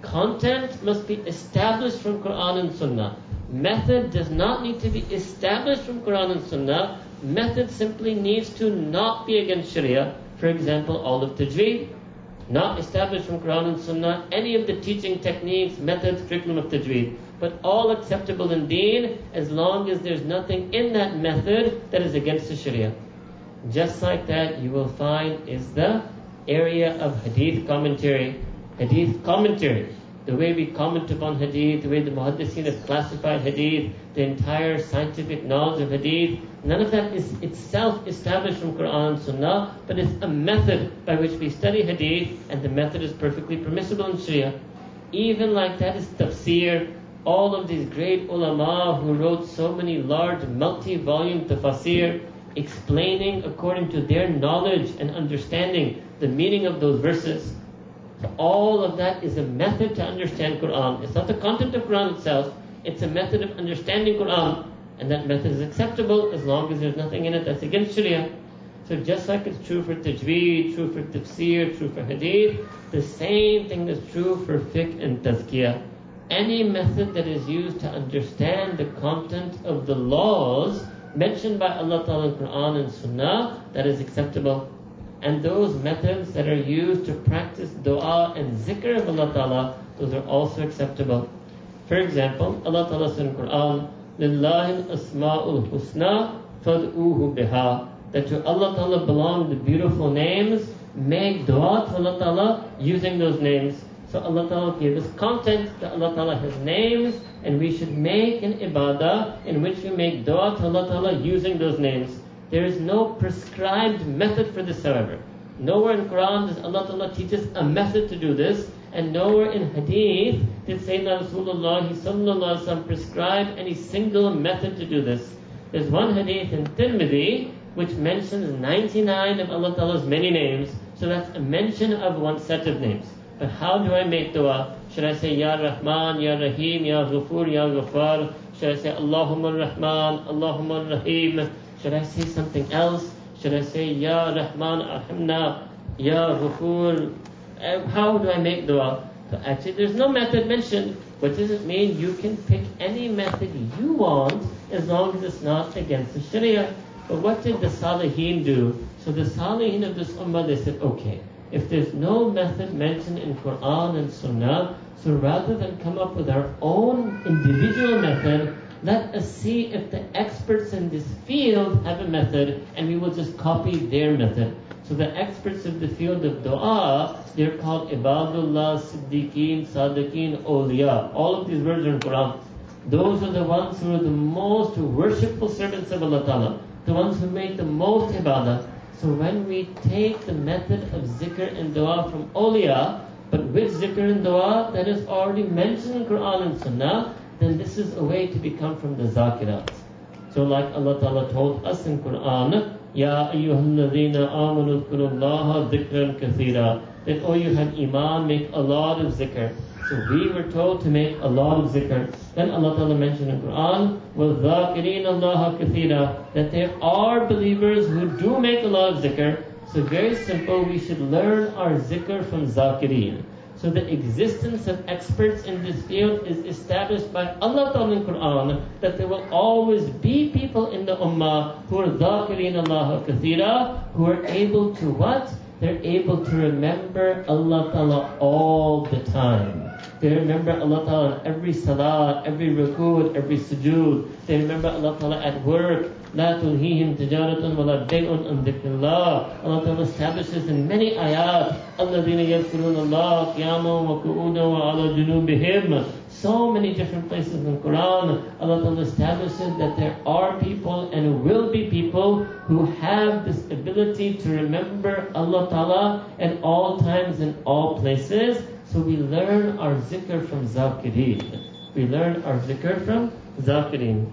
Content must be established from Quran and Sunnah. Method does not need to be established from Quran and Sunnah method simply needs to not be against Sharia. For example, all of tajweed, not established from Quran and Sunnah, any of the teaching techniques, methods, curriculum of tajweed, but all acceptable in deen as long as there's nothing in that method that is against the Sharia. Just like that, you will find is the area of hadith commentary. Hadith commentary the way we comment upon hadith, the way the muhaddithin have classified hadith, the entire scientific knowledge of hadith, none of that is itself established from Quran and Sunnah, but it's a method by which we study hadith, and the method is perfectly permissible in Sharia. Even like that is tafsir. All of these great ulama who wrote so many large multi-volume tafsir, explaining according to their knowledge and understanding the meaning of those verses. So all of that is a method to understand Quran. It's not the content of Quran itself, it's a method of understanding Quran. And that method is acceptable as long as there's nothing in it that's against Sharia. So just like it's true for tajweed, true for tafsir, true for hadith, the same thing is true for fiqh and tazkiyah Any method that is used to understand the content of the laws mentioned by Allah Ta'ala in Quran and Sunnah, that is acceptable and those methods that are used to practice dua and zikr of Allah Ta'ala, those are also acceptable. For example, Allah Ta'ala says in Quran, لِلَّهِ الْأَسْمَاءُ الْحُسْنَى فَادْعُوهُ بِهَا That to Allah Ta'ala belong the beautiful names, make dua to Allah Ta'ala using those names. So Allah Ta'ala gave us content that Allah Ta'ala has names, and we should make an ibadah in which we make dua to Allah Ta'ala using those names. There is no prescribed method for this, however. Nowhere in Quran does Allah Ta'ala teach us a method to do this, and nowhere in Hadith did Sayyidina Rasulullah prescribe any single method to do this. There's one Hadith in Tirmidhi which mentions 99 of Allah Ta'ala's many names, so that's a mention of one set of names. But how do I make dua? Should I say Ya Rahman, Ya Rahim, Ya Ghafur, Ya Ghafar? Should I say Allahumma Rahman, Allahumma Rahim? Should I say something else? Should I say, Ya Rahman Arhamna, Ya Ghafur? How do I make dua? Actually, there's no method mentioned. What does it mean? You can pick any method you want as long as it's not against the Sharia. But what did the Salihin do? So the Salihin of this Ummah, they said, okay, if there's no method mentioned in Quran and Sunnah, so rather than come up with our own individual method, let us see if the experts in this field have a method and we will just copy their method. So the experts of the field of dua, they're called Ibadullah, Siddiqeen, Sadiqeen, Awliya. All of these words are in Quran. Those are the ones who are the most worshipful servants of Allah Ta'ala. The ones who make the most ibadah. So when we take the method of zikr and dua from awliya, but with zikr and dua that is already mentioned in Quran and Sunnah, then this is a way to become from the zakirat. So like Allah Ta'ala told us in Quran, Ya ayyuhalladhina amanu dhkurullaha dhikran kathira. That, oh you have iman, make a lot of zikr. So we were told to make a lot of zikr. Then Allah Ta'ala mentioned in Quran, وَالذَّاكِرِينَ اللَّهَ كَثِيرًا That there are believers who do make a lot of zikr. So very simple, we should learn our zikr from zakireen. So the existence of experts in this field is established by Allah Ta'ala in Quran that there will always be people in the Ummah who are dhakirin Allah kathira, who are able to what? They're able to remember Allah Ta'ala all the time. They remember Allah Ta'ala in every salah, every rukud, every sujood. They remember Allah Ta'ala at work. لا تلهيهم تجارة ولا بيع عن ذكر الله. Allah Ta'ala establishes in many ayat, الذين يذكرون الله قياما وقعودا وعلى جنوبهم. So many different places in Quran, Allah Ta'ala establishes that there are people and will be people who have this ability to remember Allah Ta'ala at all times and all places. so we learn our zikr from Zakirin. We learn our zikr from Zakirin.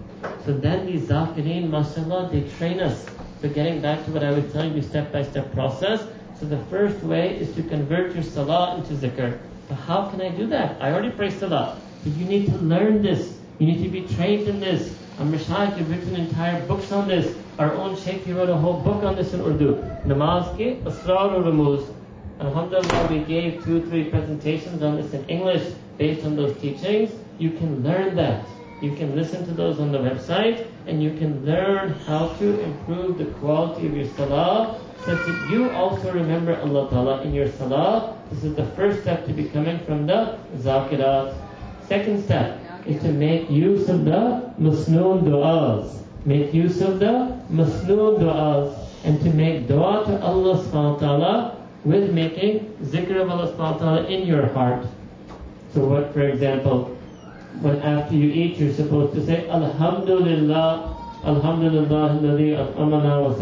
So then these Zakirin, mashallah, they train us. So getting back to what I was telling you, step-by-step process. So the first way is to convert your salah into zikr. So how can I do that? I already pray salah. But you need to learn this. You need to be trained in this. Our Mashaykh have written entire books on this. Our own Shaykh, he wrote a whole book on this in Urdu. Namaz ke Asrar or Ramuz. Alhamdulillah, we gave two, three presentations on this in English based on those teachings. You can learn that. You can listen to those on the website and you can learn how to improve the quality of your salah such that you also remember Allah Ta'ala in your salah. This is the first step to becoming from the zakirat. Second step is to make use of the masnoon du'as. Make use of the masnoon du'as and to make dua to Allah subhanahu wa ta'ala with making zikr of Allah subhanahu wa ta'ala in your heart. So what, for example, when after you eat, you're supposed to say, Alhamdulillah, Alhamdulillah, alladhi at'amana wa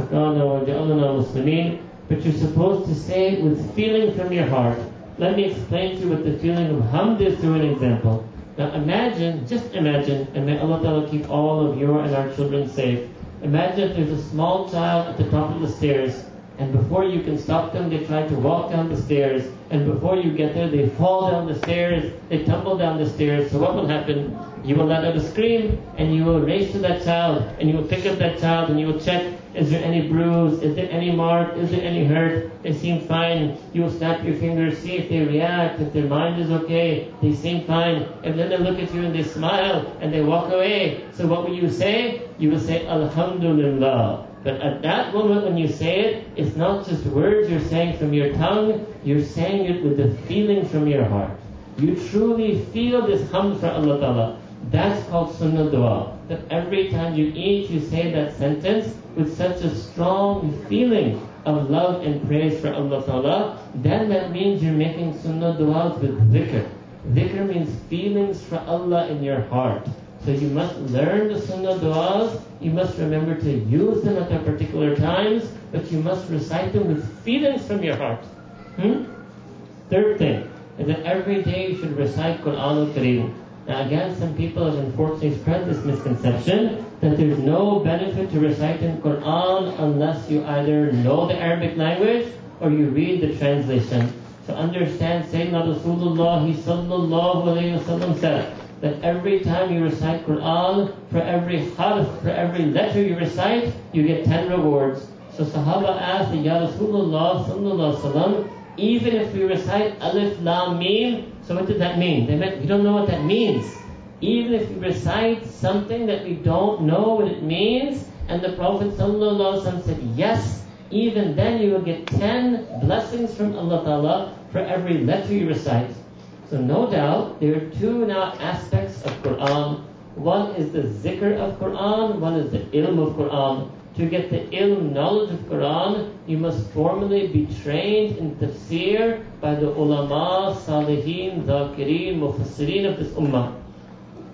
wa. But you're supposed to say it with feeling from your heart. Let me explain to you what the feeling of hamd is through an example. Now imagine, just imagine, and may Allah Ta'ala keep all of your and our children safe. Imagine if there's a small child at the top of the stairs and before you can stop them, they try to walk down the stairs. And before you get there, they fall down the stairs, they tumble down the stairs. So what will happen? You will let out a scream, and you will race to that child, and you will pick up that child, and you will check, is there any bruise? Is there any mark? Is there any hurt? They seem fine. You will snap your fingers, see if they react, if their mind is okay. They seem fine. And then they look at you and they smile, and they walk away. So what will you say? You will say, Alhamdulillah. But at that moment when you say it, it's not just words you're saying from your tongue, you're saying it with the feeling from your heart. You truly feel this hamd for Allah Ta'ala. That's called sunnah dua. That every time you eat, you say that sentence with such a strong feeling of love and praise for Allah Ta'ala, then that means you're making sunnah du'as with dhikr. Dhikr means feelings for Allah in your heart. So you must learn the sunnah du'as, you must remember to use them at their particular times, but you must recite them with feelings from your heart. Hmm? Third thing is that every day you should recite Quran al-Kareem. Now again, some people have unfortunately spread this misconception that there's no benefit to reciting Quran unless you either know the Arabic language or you read the translation. So understand Sayyidina Rasulullah sallallahu alayhi wa said that every time you recite Quran, for every harf, for every letter you recite, you get 10 rewards. So Sahaba asked, Ya Rasulullah sallallahu even if we recite Alif Lam Mim, so what did that mean? They meant we don't know what that means. Even if we recite something that we don't know what it means, and the Prophet said, yes, even then you will get 10 blessings from Allah Ta'ala for every letter you recite. So no doubt, there are two now aspects of Quran. One is the zikr of Quran, one is the ilm of Quran. To get the ilm knowledge of Quran, you must formally be trained in tafsir by the ulama, salihin, zakireen, mufassirin of this ummah.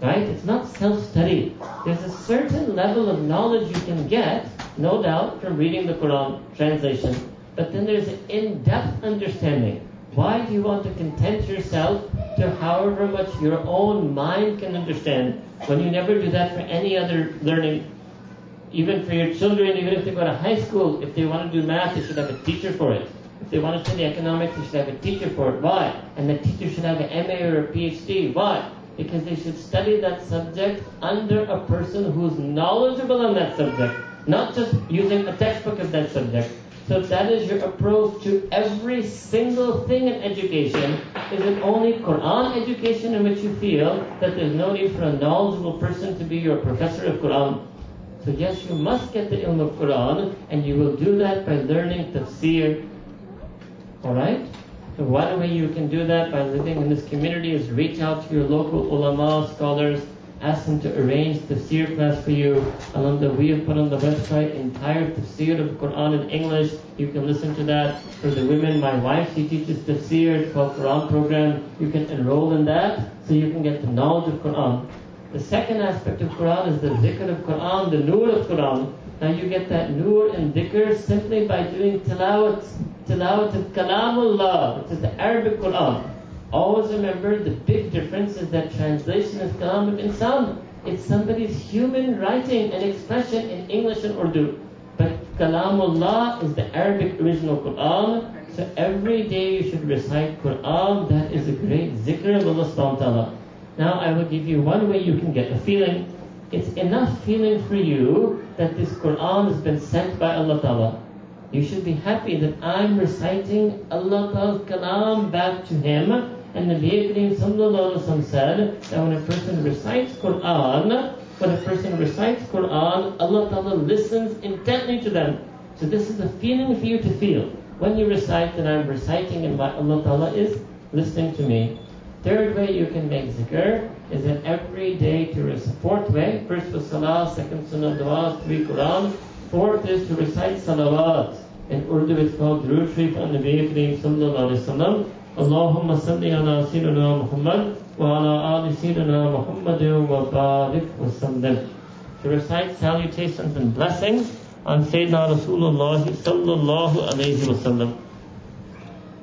Right? It's not self-study. There's a certain level of knowledge you can get, no doubt, from reading the Quran translation. But then there's an in-depth understanding. Why do you want to content yourself to however much your own mind can understand when you never do that for any other learning? Even for your children, even if they go to high school, if they want to do math, they should have a teacher for it. If they want to study economics, they should have a teacher for it. Why? And the teacher should have an MA or a PhD. Why? Because they should study that subject under a person who's knowledgeable on that subject, not just using a textbook of that subject. So if that is your approach to every single thing in education, is it only Quran education in which you feel that there's no need for a knowledgeable person to be your professor of Quran? So yes, you must get the ilm of Quran, and you will do that by learning tafsir. Alright? So one way you can do that by living in this community is reach out to your local ulama, scholars, ask them to arrange the tafsir class for you. Alhamdulillah, we have put on the website entire tafsir of Quran in English. You can listen to that. For the women, my wife, she teaches tafsir. It's called Quran program. You can enroll in that so you can get the knowledge of Quran. The second aspect of Quran is the zikr of Quran, the nur of Quran. Now you get that nur and dhikr simply by doing tilawat, tilawat of kalamullah, which is the Arabic Quran. Always remember the big difference is that translation is kalam of insan. It's somebody's human writing and expression in English and Urdu. But kalamullah is the Arabic original Quran. So every day you should recite Quran. That is a great zikr of Allah subhanahu ta'ala. Now I will give you one way you can get a feeling. It's enough feeling for you that this Quran has been sent by Allah Ta'ala. You should be happy that I'm reciting Allah Ta'ala's kalam back to him. And the Kareem Sallallahu said that when a person recites Quran, when a person recites Quran, Allah Ta'ala listens intently to them. So this is a feeling for you to feel. When you recite that I'm reciting and Allah Ta'ala is listening to me. Third way you can make zikr is that every day to recite. Fourth way, first was salah, second sunnah dua, three Quran. Fourth is to recite salawat. In Urdu it's called Sharif on Nabi Kareem Sallallahu Alaihi Wasallam. اللهم صل على سيدنا محمد وعلى آل سيدنا محمد وبارك وسلم. To recite salutations and blessings on Sayyidina Rasulullah sallallahu alayhi wasallam.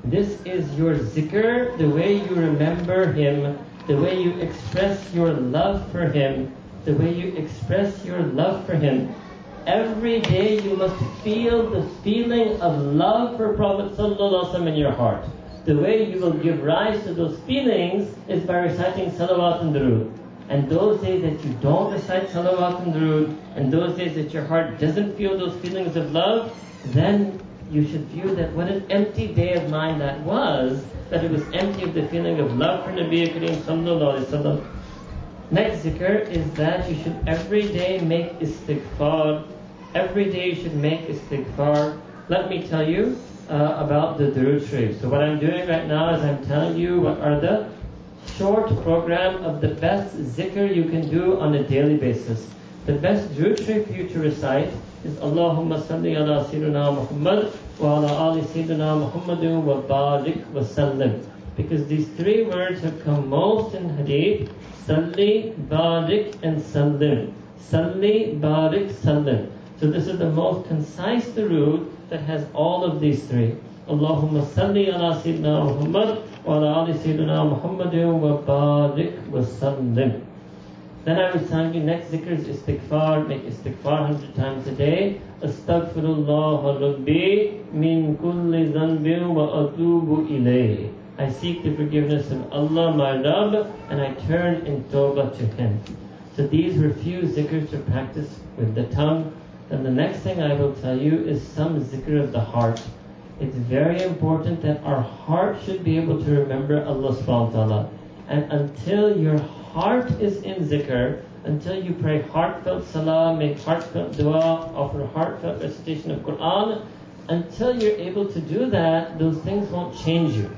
This is your zikr, the way you remember him, the way you express your love for him, the way you express your love for him. Every day you must feel the feeling of love for Prophet ﷺ in your heart. The way you will give rise to those feelings is by reciting salawat and durood. And those days that you don't recite salawat and durood, and those days that your heart doesn't feel those feelings of love, then you should view that what an empty day of mine that was, that it was empty of the feeling of love for Nabi Kareem Sallallahu Alaihi Wasallam. Next zikr is that you should every day make istighfar. Every day you should make istighfar. Let me tell you uh, about the Durood Sharif. So what I'm doing right now is I'm telling you what are the short program of the best zikr you can do on a daily basis. The best Durood Sharif for you to recite is Allahumma salli ala Sayyidina Muhammad wa ala ali Sayyidina Muhammadin wa barik wa sallim. Because these three words have come most in hadith, salli, barik and sallim. Salli, barik, sallim. So this is the most concise durood that has all of these three. Sayyidina Muhammad wa ala ali Sayyidina Muhammadin wa barik wa sallim. Then I was telling you next zikr is istighfar, make istighfar hundred times a day. Astaghfirullah Rabbi min kulli zanbin wa atubu ilayh. I seek the forgiveness of Allah, my Rabb, and I turn in tawbah to Him. So these were few zikrs to practice with the tongue. Then the next thing I will tell you is some zikr of the heart. It's very important that our heart should be able to remember Allah subhanahu wa ta'ala. And until your heart is in zikr, until you pray heartfelt salah, make heartfelt dua, offer heartfelt recitation of Quran, until you're able to do that, those things won't change you.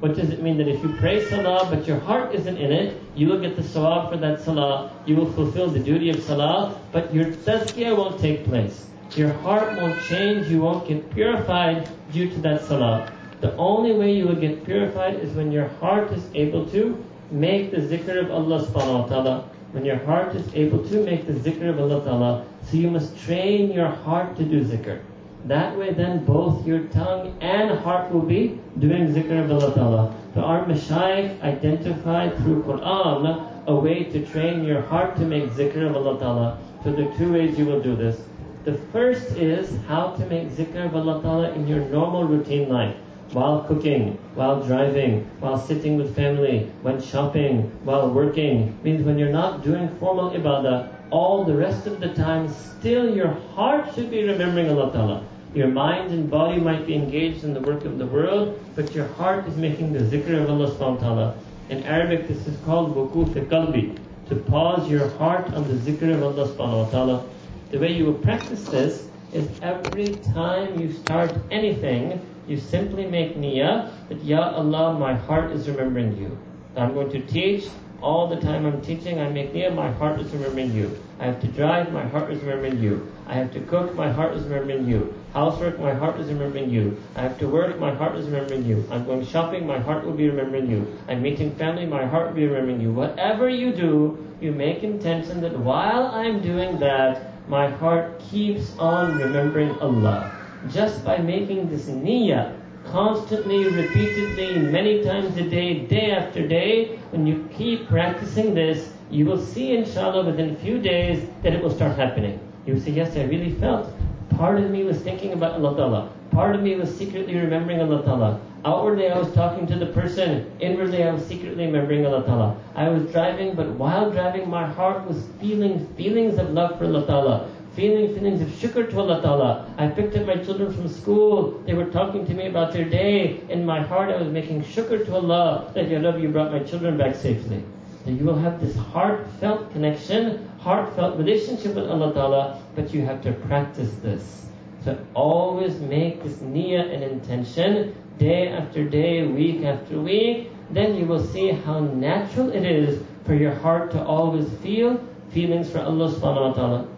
What does it mean? That if you pray salah but your heart isn't in it, you will get the salah for that salah. You will fulfill the duty of salah, but your tazkiyah won't take place. Your heart won't change. You won't get purified due to that salah. The only way you will get purified is when your heart is able to make the zikr of Allah subhanahu wa ta'ala. When your heart is able to make the zikr of Allah ta'ala. So you must train your heart to do zikr. That way then both your tongue and heart will be doing zikr of Allah Ta'ala. So our mashayikh identified through Quran a way to train your heart to make zikr of Allah Ta'ala. So there are two ways you will do this. The first is how to make zikr of Allah Ta'ala in your normal routine life. While cooking, while driving, while sitting with family, when shopping, while working. Means when you're not doing formal ibadah, all the rest of the time, still your heart should be remembering Allah Ta'ala. Your mind and body might be engaged in the work of the world, but your heart is making the zikr of Allah subhanahu wa ta'ala. In Arabic, this is called wukuf qalbi, to pause your heart on the zikr of Allah subhanahu wa ta'ala. The way you will practice this is every time you start anything, you simply make niyyah that, Ya Allah, my heart is remembering you. I'm going to teach, all the time I'm teaching, I make niyyah, my heart is remembering you. I have to drive, my heart is remembering you. I have to cook, my heart is remembering you. Housework, my heart is remembering you. I have to work, my heart is remembering you. I'm going shopping, my heart will be remembering you. I'm meeting family, my heart will be remembering you. Whatever you do, you make intention that while I'm doing that, my heart keeps on remembering Allah. Just by making this niyyah, constantly, repeatedly, many times a day, day after day, when you keep practicing this, you will see inshallah within a few days that it will start happening. You will say, yes, I really felt. Part of me was thinking about Allah Ta'ala. Part of me was secretly remembering Allah Ta'ala. Outwardly I was talking to the person. Inwardly I was secretly remembering Allah Ta'ala. I was driving, but while driving my heart was feeling feelings of love for Allah Ta'ala feeling feelings of shukr to Allah Ta'ala. I picked up my children from school. They were talking to me about their day. In my heart, I was making shukr to Allah that, Ya Rabbi, you brought my children back safely. So you will have this heartfelt connection, heartfelt relationship with Allah Ta'ala, but you have to practice this. So always make this niyyah and intention day after day, week after week. Then you will see how natural it is for your heart to always feel feelings for Allah subhanahu wa ta'ala.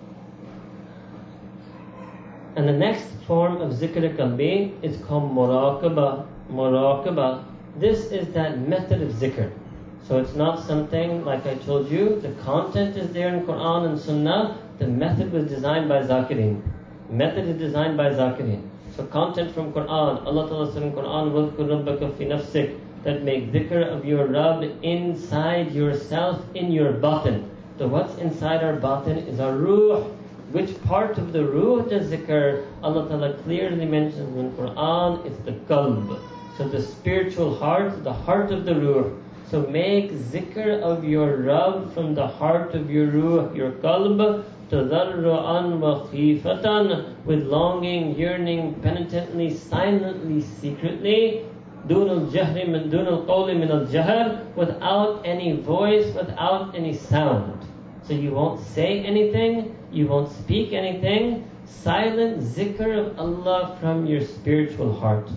And the next form of zikr qalbi is called muraqabah. Muraqabah. This is that method of zikr. So it's not something like I told you, the content is there in Quran and Sunnah, the method was designed by Zakirin. Method is designed by Zakirin. So content from Quran, Allah Ta'ala said in Quran, وَذْكُرْ رَبَّكَ فِي نَفْسِكَ That make dhikr of your Rabb inside yourself, in your batin. So what's inside our batin is our ruh. Which part of the ruh does zikr? Allah Ta'ala clearly mentions in Quran, it's the qalb. So the spiritual heart, the heart of the ruh. So make zikr of your Rabb from the heart of your ruh, your qalb, tadarru'an wa khifatan, with longing, yearning, penitently, silently, secretly, دون الجهر من دون القول من الجهر, without any voice, without any sound. So you won't say anything, you won't speak anything. Silent zikr of Allah from your spiritual heart.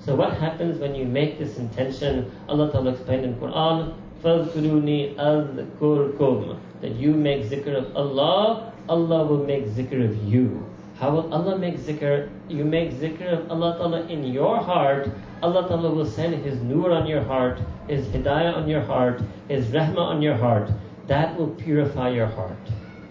So what happens when you make this intention? Allah Ta'ala explained in Quran, فَذْكُرُونِي أَذْكُرْكُمْ That you make zikr of Allah, Allah will make zikr of you. How will Allah make zikr? You make zikr of Allah Ta'ala in your heart. Allah Ta'ala will send His nur on your heart, His hidayah on your heart, His rahmah on your heart. That will purify your heart.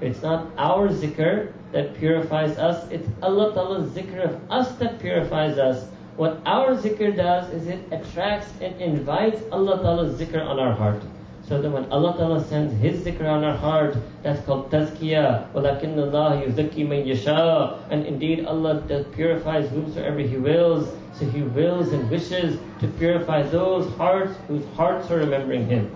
It's not our zikr that purifies us, it's Allah Ta'ala's zikr of us that purifies us. What our zikr does is it attracts and invites Allah Ta'ala's zikr on our heart. So that when Allah Ta'ala sends His zikr on our heart, that's called tazkiyah. وَلَكِنَّ اللَّهَ يُزَكِّي مَن يَشَاءُ And indeed Allah purifies whomsoever He wills. So He wills and wishes to purify those hearts whose hearts are remembering Him.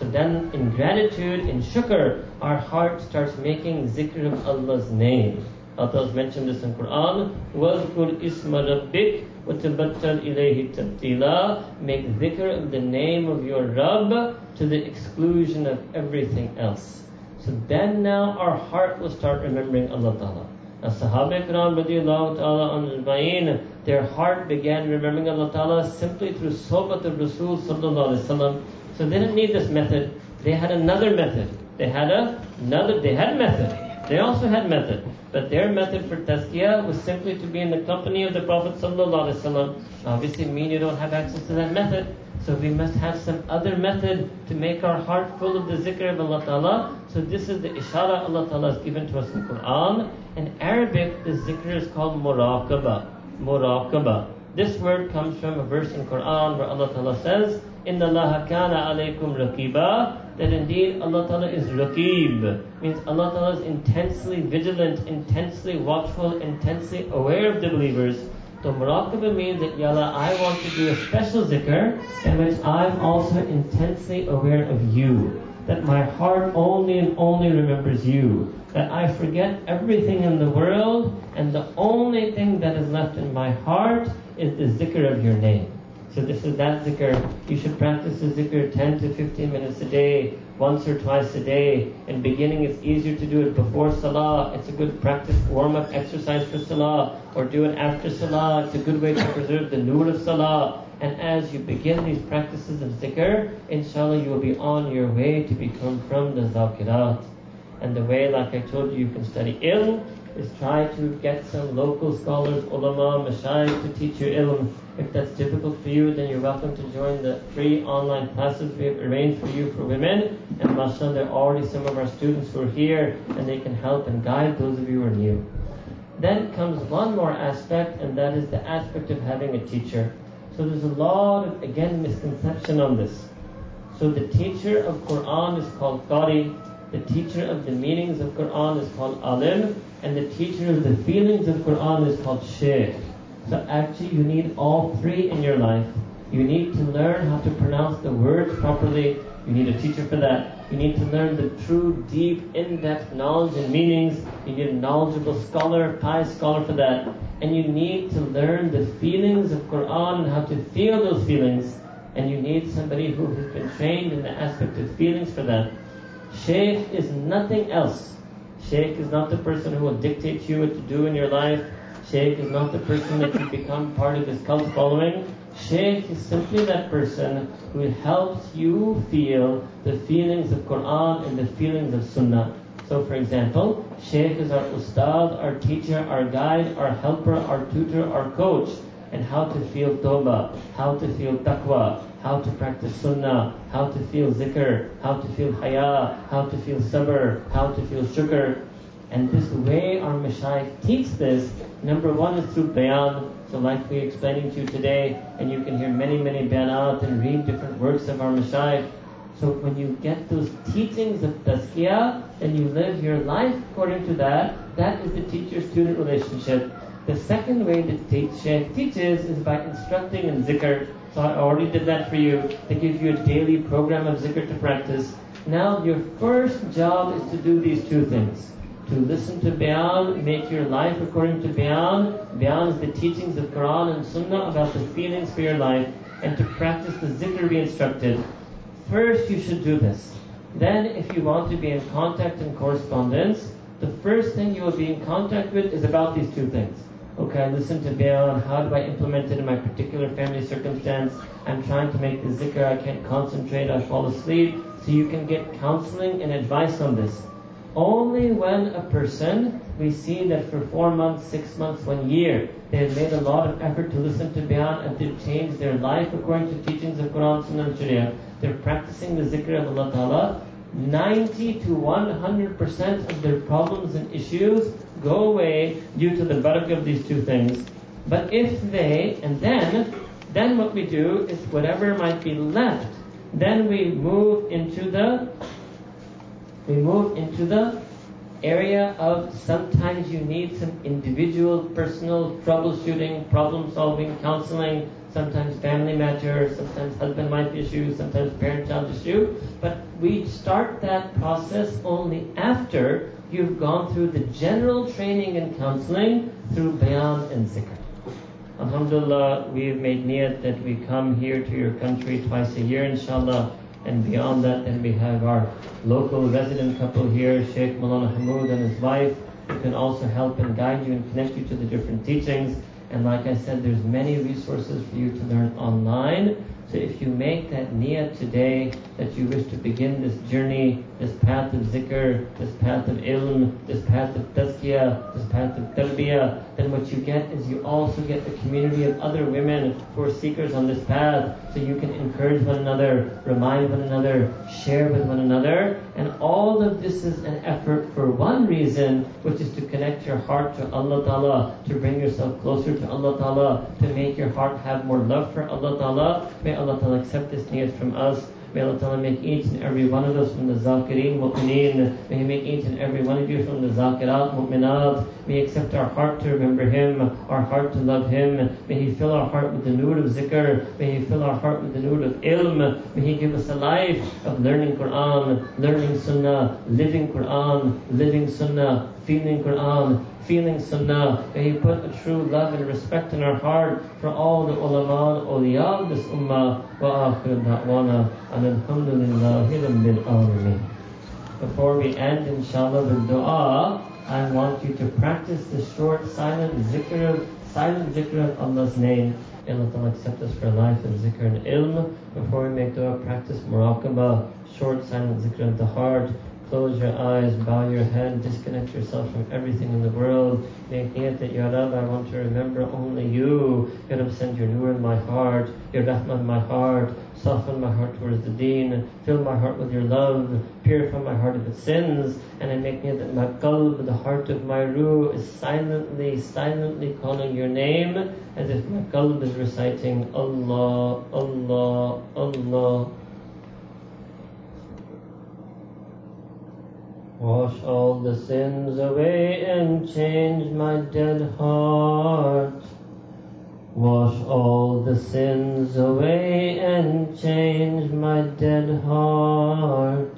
So then in gratitude, in shukr, our heart starts making zikr of Allah's name. Allah mentioned this in Quran. وَذْكُرْ إِسْمَ رَبِّكَ وَتَبَتَّلْ إِلَيْهِ تَبْتِيلًا Make dhikr of the name of your Rabb to the exclusion of everything else. So then now our heart will start remembering Allah Ta'ala. As Sahaba Ikram radiallahu ta'ala anjma'in, their heart began remembering Allah Ta'ala simply through sohbat of Rasul sallallahu alaihi wasallam. so they didn't need this method. They had another method. They had a, another, they had method. They also had method. But their method for tazkiyah was simply to be in the company of the Prophet sallallahu. Obviously, me you don't have access to that method. So we must have some other method to make our heart full of the zikr of Allah Ta'ala. So this is the ishara Allah Ta'ala has given to us in Quran. In Arabic, the zikr is called muraqaba. Muraqaba. This word comes from a verse in Quran where Allah Ta'ala says, Inna Allah kana alaykum raqiba. That indeed Allah Ta'ala is raqib. Means Allah Ta'ala is intensely vigilant, intensely watchful, intensely aware of the believers. So muraqabah means that Yalla, I want to do a special zikr in which I'm also intensely aware of you. That my heart only and only remembers you. That I forget everything in the world and the only thing that is left in my heart is the zikr of your name. So this is that zikr. You should practice the zikr 10 to 15 minutes a day, once or twice a day. In beginning, it's easier to do it before salah. It's a good practice, warm-up exercise for salah. Or do it after salah. It's a good way to preserve the nur of salah. And as you begin these practices of zikr, inshallah you will be on your way to become from the zakirat. And the way, like I told you, you can study ilm, is try to get some local scholars, ulama, mashayikh to teach you ilm. If that's difficult for you, then you're welcome to join the free online classes we have arranged for you for women. And mashallah, there are already some of our students who are here and they can help and guide those of you who are new. Then comes one more aspect, and that is the aspect of having a teacher. So there's a lot of, again, misconception on this. So the teacher of Quran is called Qari, the teacher of the meanings of Quran is called Alim, and the teacher of the feelings of Quran is called Shaykh. So actually you need all three in your life. You need to learn how to pronounce the words properly. You need a teacher for that. You need to learn the true, deep, in-depth knowledge and meanings. You need a knowledgeable scholar, pious scholar for that. And you need to learn the feelings of Quran and how to feel those feelings. And you need somebody who has been trained in the aspect of feelings for that. Shaykh is nothing else. Shaykh is not the person who will dictate you what to do in your life. Shaykh is not the person that you become part of this cult following. Shaykh is simply that person who helps you feel the feelings of Quran and the feelings of Sunnah. So for example, Shaykh is our ustad, our teacher, our guide, our helper, our tutor, our coach, and how to feel tawbah, how to feel taqwa, how to practice sunnah, how to feel zikr, how to feel haya, how to feel sabr, how to feel shukr. And this way our mashayikh teach this, number one is through bayan, so like we're explaining to you today, and you can hear many, many bayanat and read different works of our mashayikh. So when you get those teachings of tazkiyah, and you live your life according to that, that is the teacher-student relationship. The second way that Shaykh teaches is by instructing in zikr. So I already did that for you. They give you a daily program of zikr to practice. Now your first job is to do these two things. To listen to Bayan, make your life according to Bayan. Bayan is the teachings of Quran and Sunnah about the feelings for your life. And to practice the zikr we instructed. First you should do this. Then if you want to be in contact and correspondence, the first thing you will be in contact with is about these two things. Okay, I listen to Bayan, how do I implement it in my particular family circumstance? I'm trying to make the zikr, I can't concentrate, I fall asleep. So you can get counseling and advice on this. Only when a person, we see that for four months, six months, one year, they've made a lot of effort to listen to Bayan and to change their life according to teachings of Quran, Sunnah, and Sharia. They're practicing the zikr of Allah Ta'ala. 90 to 100% of their problems and issues go away due to the barakah of these two things. But if they, and then, then what we do is whatever might be left, then we move into the, we move into the area of sometimes you need some individual, personal troubleshooting, problem solving, counseling, sometimes family matter, sometimes husband-wife issue, sometimes parent-child issue. But we start that process only after you've gone through the general training and counseling through bayan and zikr. Alhamdulillah, we've made niyat that we come here to your country twice a year, inshallah. And beyond that, then we have our local resident couple here, Sheikh Mulana Hamoud and his wife, who can also help and guide you and connect you to the different teachings. And like I said, there's many resources for you to learn online. So if you make that niyyah today that you wish to begin this journey, this path of zikr, this path of ilm, this path of tazkiyah, this path of tarbiyah, then what you get is you also get the community of other women who are seekers on this path. So you can encourage one another, remind one another, share with one another. And all of this is an effort for one reason, which is to connect your heart to Allah Ta'ala, to bring yourself closer to Allah Ta'ala, to make your heart have more love for Allah Ta'ala. May Allah Ta'ala accept this niyat from us. May Allah Ta'ala make each and every one of us from the Zakireen, Mu'mineen. May He make each and every one of you from the Zakirat, Mu'minat. May He accept our heart to remember Him, our heart to love Him. May He fill our heart with the nur of zikr. May He fill our heart with the nur of ilm. May He give us a life of learning Quran, learning Sunnah, living Quran, living Sunnah, feeling Quran, feeling sunnah. May He put a true love and respect in our heart for all the ulama and awliya of this ummah. Wa akhir da'wana and alhamdulillahi rabbil alameen. Before we end, inshallah, with dua, I want you to practice the short silent zikr of silent zikr of Allah's name. May Allah Ta'ala accept us for life and zikr and ilm. Before we make dua, practice muraqabah, short silent zikr of the heart. Close your eyes, bow your head, disconnect yourself from everything in the world. Make niyat that, Ya Rab, I want to remember only you. Ya Rab, send your nur in my heart, your rahmah in my heart. Soften my heart towards the deen. Fill my heart with your love. Purify my heart of its sins. And I make niyat that my qalb, the heart of my ruh, is silently, silently calling your name as if my qalb is reciting Allah, Allah, Allah. Wash all the sins away and change my dead heart. Wash all the sins away and change my dead heart.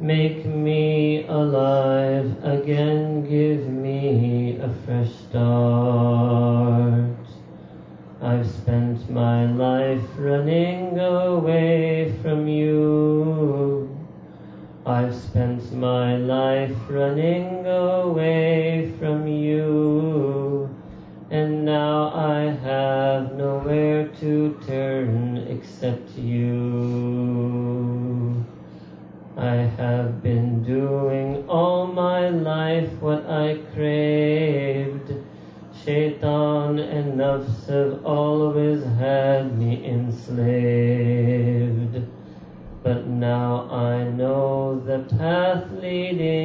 Make me alive again, give me a fresh start. I've spent my life running away from you. I've spent my life running away from you, and now I have nowhere to turn except you. I have been doing all my life what I craved. Shaitan and nafs have always had me enslaved. The path leading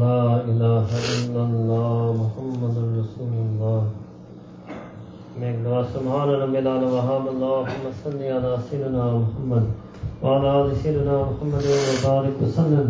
لا إله إلا الله محمد رسول الله. میں دعا سبحان رب الوهاب اللهم صل على سيدنا محمد وعلى آل سيدنا محمد وبارك وسلم.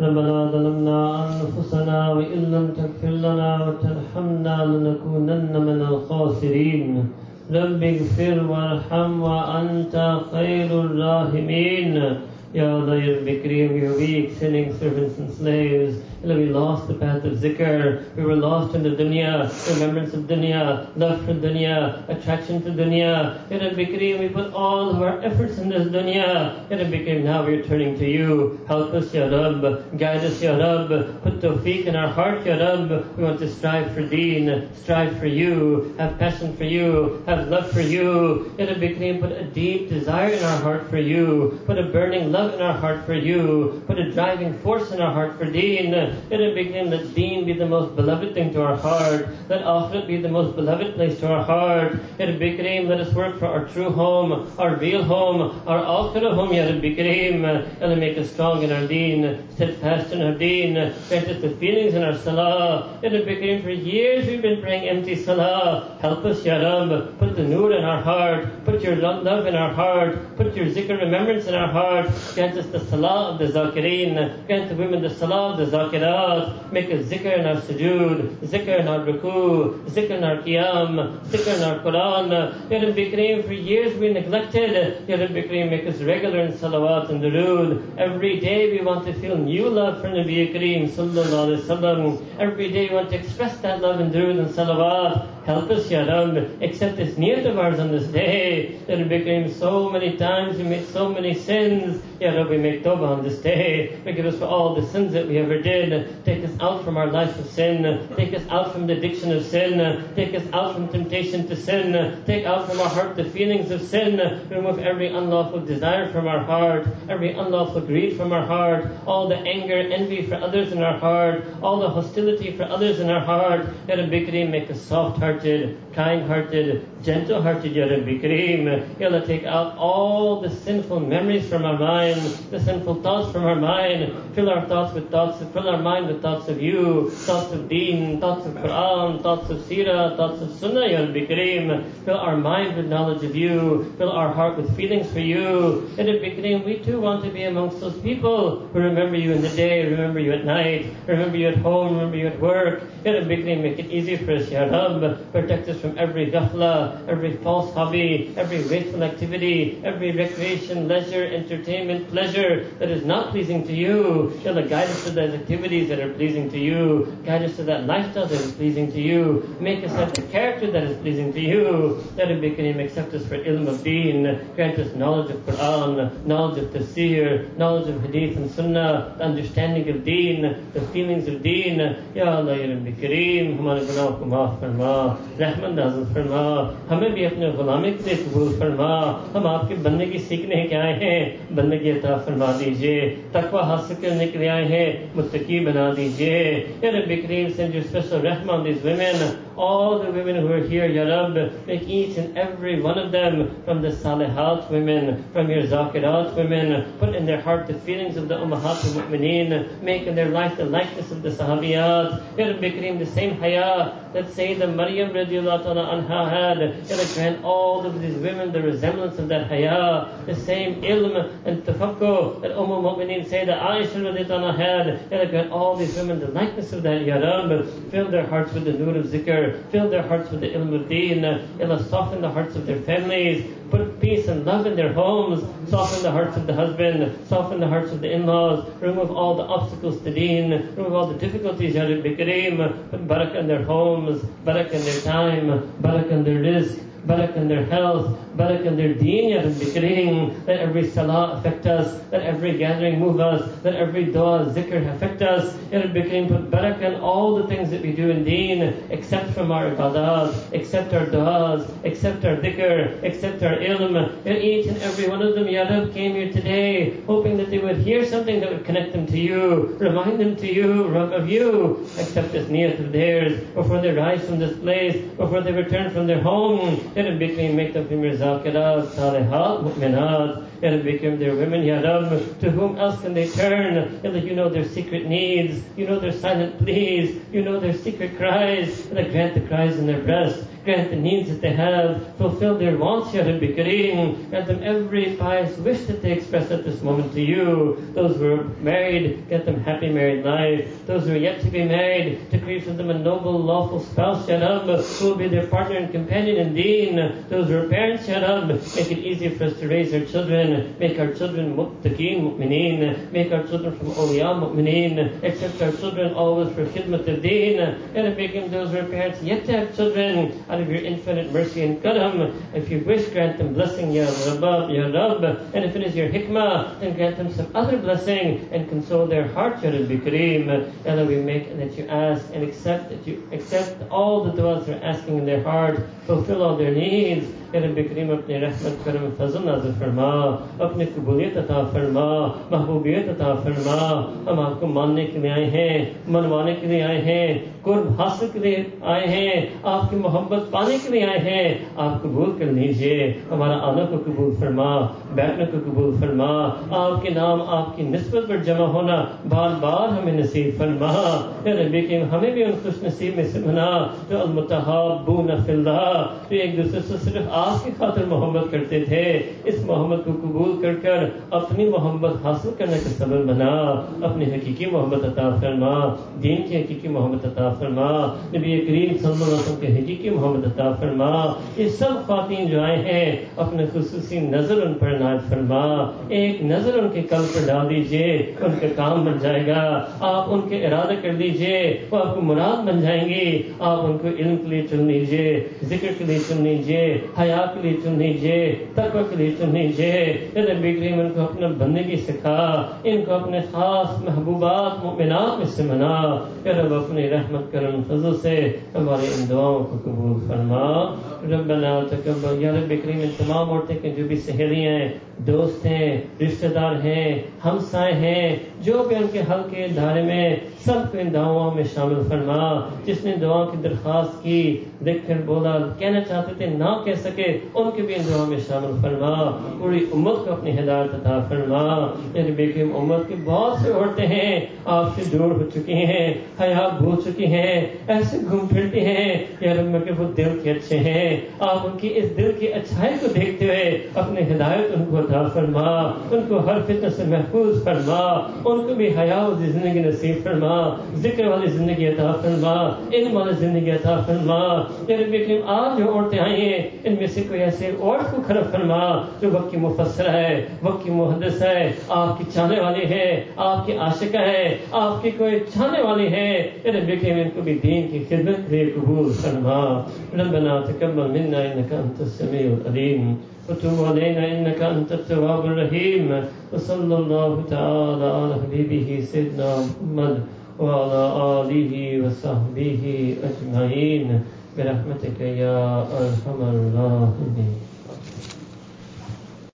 ربنا ظلمنا أنفسنا وإن لم تغفر لنا وترحمنا لنكونن من الخاسرين. رب اغفر وارحم وأنت خير الراحمين. يا ذا الكريم you weak sinning servants and slaves We lost the path of zikr. We were lost in the dunya, remembrance of dunya, love for dunya, attraction to dunya. Ya Bikrim, we put all of our efforts in this dunya. Ya Bikrim, now we're turning to you. Help us, Ya Rabb. Guide us, Ya Rabb. Put tawfiq in our heart, Ya Rabb. We want to strive for deen, strive for you, have passion for you, have love for you. Ya Bikrim, put a deep desire in our heart for you. Put a burning love in our heart for you. Put a driving force in our heart for deen. Let it begin that deen be the most beloved thing to our heart. Let akhirat be the most beloved place to our heart. Ya Rabbi Kareem, let us work for our true home, our real home, our akhirah home, Ya Rabbi Kareem. Allah make us strong in our deen, steadfast in our deen. Grant us the feelings in our salah. Ya Rabbi Kareem, for years we've been praying empty salah. Help us, Ya Rabb. Put the nur in our heart. Put your love in our heart. Put your zikr remembrance in our heart. Grant us the salah of the zakireen. Grant the women the salah of the zakirat. Make us zikr in our sujood, zikr in our ruku, zikr in our qiyam, zikr in our Quran. Ya Rabbi Kareem, for years we neglected. Ya Rabbi Kareem, make us regular in salawat and durood. Every day we want to feel new love for Nabi Kareem sallallahu alaihi wasallam. Every day we want to express that love in durood and salawat. Help us, Ya Rabb. Accept this niyat of ours on this day. Ya Rabbi Kareem, so many times we made so many sins. Ya Rabbi, we make tawbah on this day. Forgive us for all the sins that we ever did. Take us out from our life of sin. Take us out from the addiction of sin. Take us out from temptation to sin. Take out from our heart the feelings of sin. Remove every unlawful desire from our heart. Every unlawful greed from our heart. All the anger, envy for others in our heart. All the hostility for others in our heart. Ya Rabbi Kareem, make us soft-hearted, kind-hearted, gentle-hearted, Ya Rabbi Kareem. Take out all the sinful memories from our mind, the sinful thoughts from our mind. Fill our thoughts with thoughts, fill our mind with thoughts of you, thoughts of deen, thoughts of Quran, thoughts of seerah, thoughts of sunnah, Ya Rabbi. Fill our mind with knowledge of you. Fill our heart with feelings for you. Ya Rabbi Kareem, we too want to be amongst those people who remember you in the day, remember you at night, remember you at home, remember you at work. Ya Rabbi Kareem, make it easy for us, Ya protect us from every ghafla, every false hobby, every wasteful activity, every recreation, leisure, entertainment, pleasure that is not pleasing to you. Inshallah, guide us to those activities that are pleasing to you. Guide us to that lifestyle that is pleasing to you. Make us have the character that is pleasing to you. Let it become accept us for ilm of deen. Grant us knowledge of Quran, knowledge of tafsir, knowledge of hadith and sunnah, the understanding of deen, the feelings of deen. Ya Allah, Ya Rabbi Kareem, Humana Gunakum रहमत नाजत फरमा। हमें भी अपने गुलामी के लिए कबूल फरमा। हम आपके बनने की सीखने के आए हैं। बनने की अता फरमा दीजिए। तकवा हासिल करने के लिए आए हैं। मुतकी बना दीजिए। रब करीम send you special रहमा on this women all the women who are here, Ya Rab, make each and every one of them from the Salihat women, from your Zakirat women, put in their heart the feelings of the Ummahat al Mu'mineen, make in their life the likeness of the Sahabiyat. Ya Rab, Bikrim, the same haya that Sayyidah Maryam ta'ala anha had. Grant all of these women the resemblance of that haya, the same ilm and tafakkur that Umm al-Mu'mineen Sayyidah Aisha radiallahu ta'ala had. Grant all these women the likeness of that, Ya Rabb. Fill their hearts with the nur of zikr, fill their hearts with the ilm of deen. Allah, soften the hearts of their families, put peace and love in their homes, soften the hearts of the husband, soften the hearts of the in-laws, remove all the obstacles to deen, remove all the difficulties, Ya Rabbi Kareem, put barakah in their homes, barakah in their time, barakah in their rizq, barakah in their health, barakah in their deen, Ya Rabbi Kareem. Let every salah affect us, let every gathering move us, let every dua, zikr affect us. Ya Rabbi Kareem, put barakah in all the things that we do in deen, except from our ibadat, except our duas, except our dhikr, except our ilm. And each and every one of them, Ya Rab, came here today, hoping that they would hear something that would connect them to you, remind them to you, of you. Accept this niyat of theirs, before they rise from this place, before they return from their home. Them from your zakirat, salihat, mu'minat. Rabbi Kareem, they're women, Ya Rabbi. To whom else can they turn? Rabbi, you know their secret needs. You know their silent pleas. You know their secret cries. Rabbi, grant the cries in their breast grant the needs that they have, fulfill their wants, Ya Rabbi Kareem, grant them every pious wish that they express at this moment to you. Those who are married, get them happy married life. Those who are yet to be married, to create for them a noble, lawful spouse, Ya Rabbi, who will be their partner and companion in deen. Those who are parents, Ya Rabbi, make it easier for us to raise our children, make our children muttaqeen, mu'mineen, make our children from awliya, mu'mineen, accept our children always for khidmat of deen, and them those who are parents yet to have children, out of your infinite mercy and karam. If you wish, grant them blessing, Ya Rabb, Ya Rabb. And if it is your hikmah, then grant them some other blessing and console their heart. Ya Rabbi Kareem. Allah, we make and that you ask and accept that you accept all the du'as they're asking in their heart, fulfill all their needs. یا رب کریم اپنے rahmat کرم فضل نازل فرما اپنے قبولیت عطا فرما محبوبیت عطا فرما ہم آپ کو ماننے کے لیے آئے ہیں منوانے کے لیے آئے ہیں قرب حاصل کے لیے آئے ہیں آپ پانے کے لیے آئے ہیں، آپ قبول کر لیجیے۔ ہمارا آنا کو قبول فرما بیٹھنے کو قبول فرما۔ آپ کے نام، آپ کی نسبت پر جمع ہونا بار بار ہمیں نصیب فرما۔ یا ربی کریم، ہمیں بھی ان خوش نصیب میں سے بنا۔ جو المتحابون بو اللہ جو ایک دوسرے سے صرف آپ کی خاطر محمد کرتے تھے۔ اس محمد کو قبول کر کر اپنی محمد حاصل کرنے کا سبب بنا۔ اپنی حقیقی محمد عطا فرما۔ دین کی حقیقی محمد عطا فرما۔ نبی کریم صلی اللہ علیہ وسلم کی حقیقی محمد عطا فرما۔ یہ سب خواتین جو آئے ہیں، اپنے خصوصی نظر ان پر نائب فرما۔ ایک نظر ان کے کل پر ڈال دیجیے، ان کا کام بن جائے گا۔ آپ ان کے ارادہ کر دیجیے، وہ آپ کو مراد بن جائیں گی آپ ان کو علم کے لیے چن لیجیے ذکر کے لیے چن لیجیے حیا کے لیے چن لیجیے تقوی کے لیے چن لیجیے ادھر کریم ان کو اپنا بندگی سکھا ان کو اپنے خاص محبوبات مومنات میں سے منا۔ رب، اپنی رحمت کرم فضل سے ہماری ان دعاؤں کو قبول فرما، ربنا تکبر یا رب کریم، ان تمام عورتیں کے جو بھی سہیلیاں ہیں، دوست ہیں، رشتہ دار ہیں ہمسائے ہیں، جو بھی ان کے حل کے دھارے میں سب کو ان دعاؤں میں شامل فرما، جس نے دعا کی درخواست کی، دیکھ کر بولا، کہنا چاہتے تھے، نہ کہہ سکے، ان کے بھی ان دعاؤں میں شامل فرما، پوری امت کو اپنی ہدایت عطا فرما۔ یعنی کریم امت کی بہت سے عورتیں ہیں، آپ سے دور ہو چکی ہیں حیات بھول چکی ہیں، ایسے گھوم پھرتی ہیں، یا رب کے ان دل کے اچھے ہیں۔ آپ ان کی اس دل کی اچھائی کو دیکھتے ہوئے اپنے ہدایت ان کو دار فرما، ان کو ہر فتنہ سے محفوظ فرما، ان کو بھی حیا زندگی نصیب فرما، ذکر والی زندگی عطا فرما، علم والی زندگی عطا فرما۔ کریم آپ جو عورتیں آئی ہیں، ان میں سے کوئی ایسے عورت کو خراب فرما جو وقت کی مفسر ہے، وقت کی محدث ہے، آپ کی چاہنے والی ہے، آپ کی عاشقہ ہے، آپ کی کوئی چاہنے والی ہے۔ کریم ان کو بھی دین کی خدمت قبول فرما۔ ربنا تكبر منا إنك أنت السميع العليم. وتوب علينا إنك أنت التواب الرحيم. وصلى الله تعالى على حبيبه سيدنا محمد وعلى آله وصحبه أجمعين. برحمتك يا أرحم الراحمين.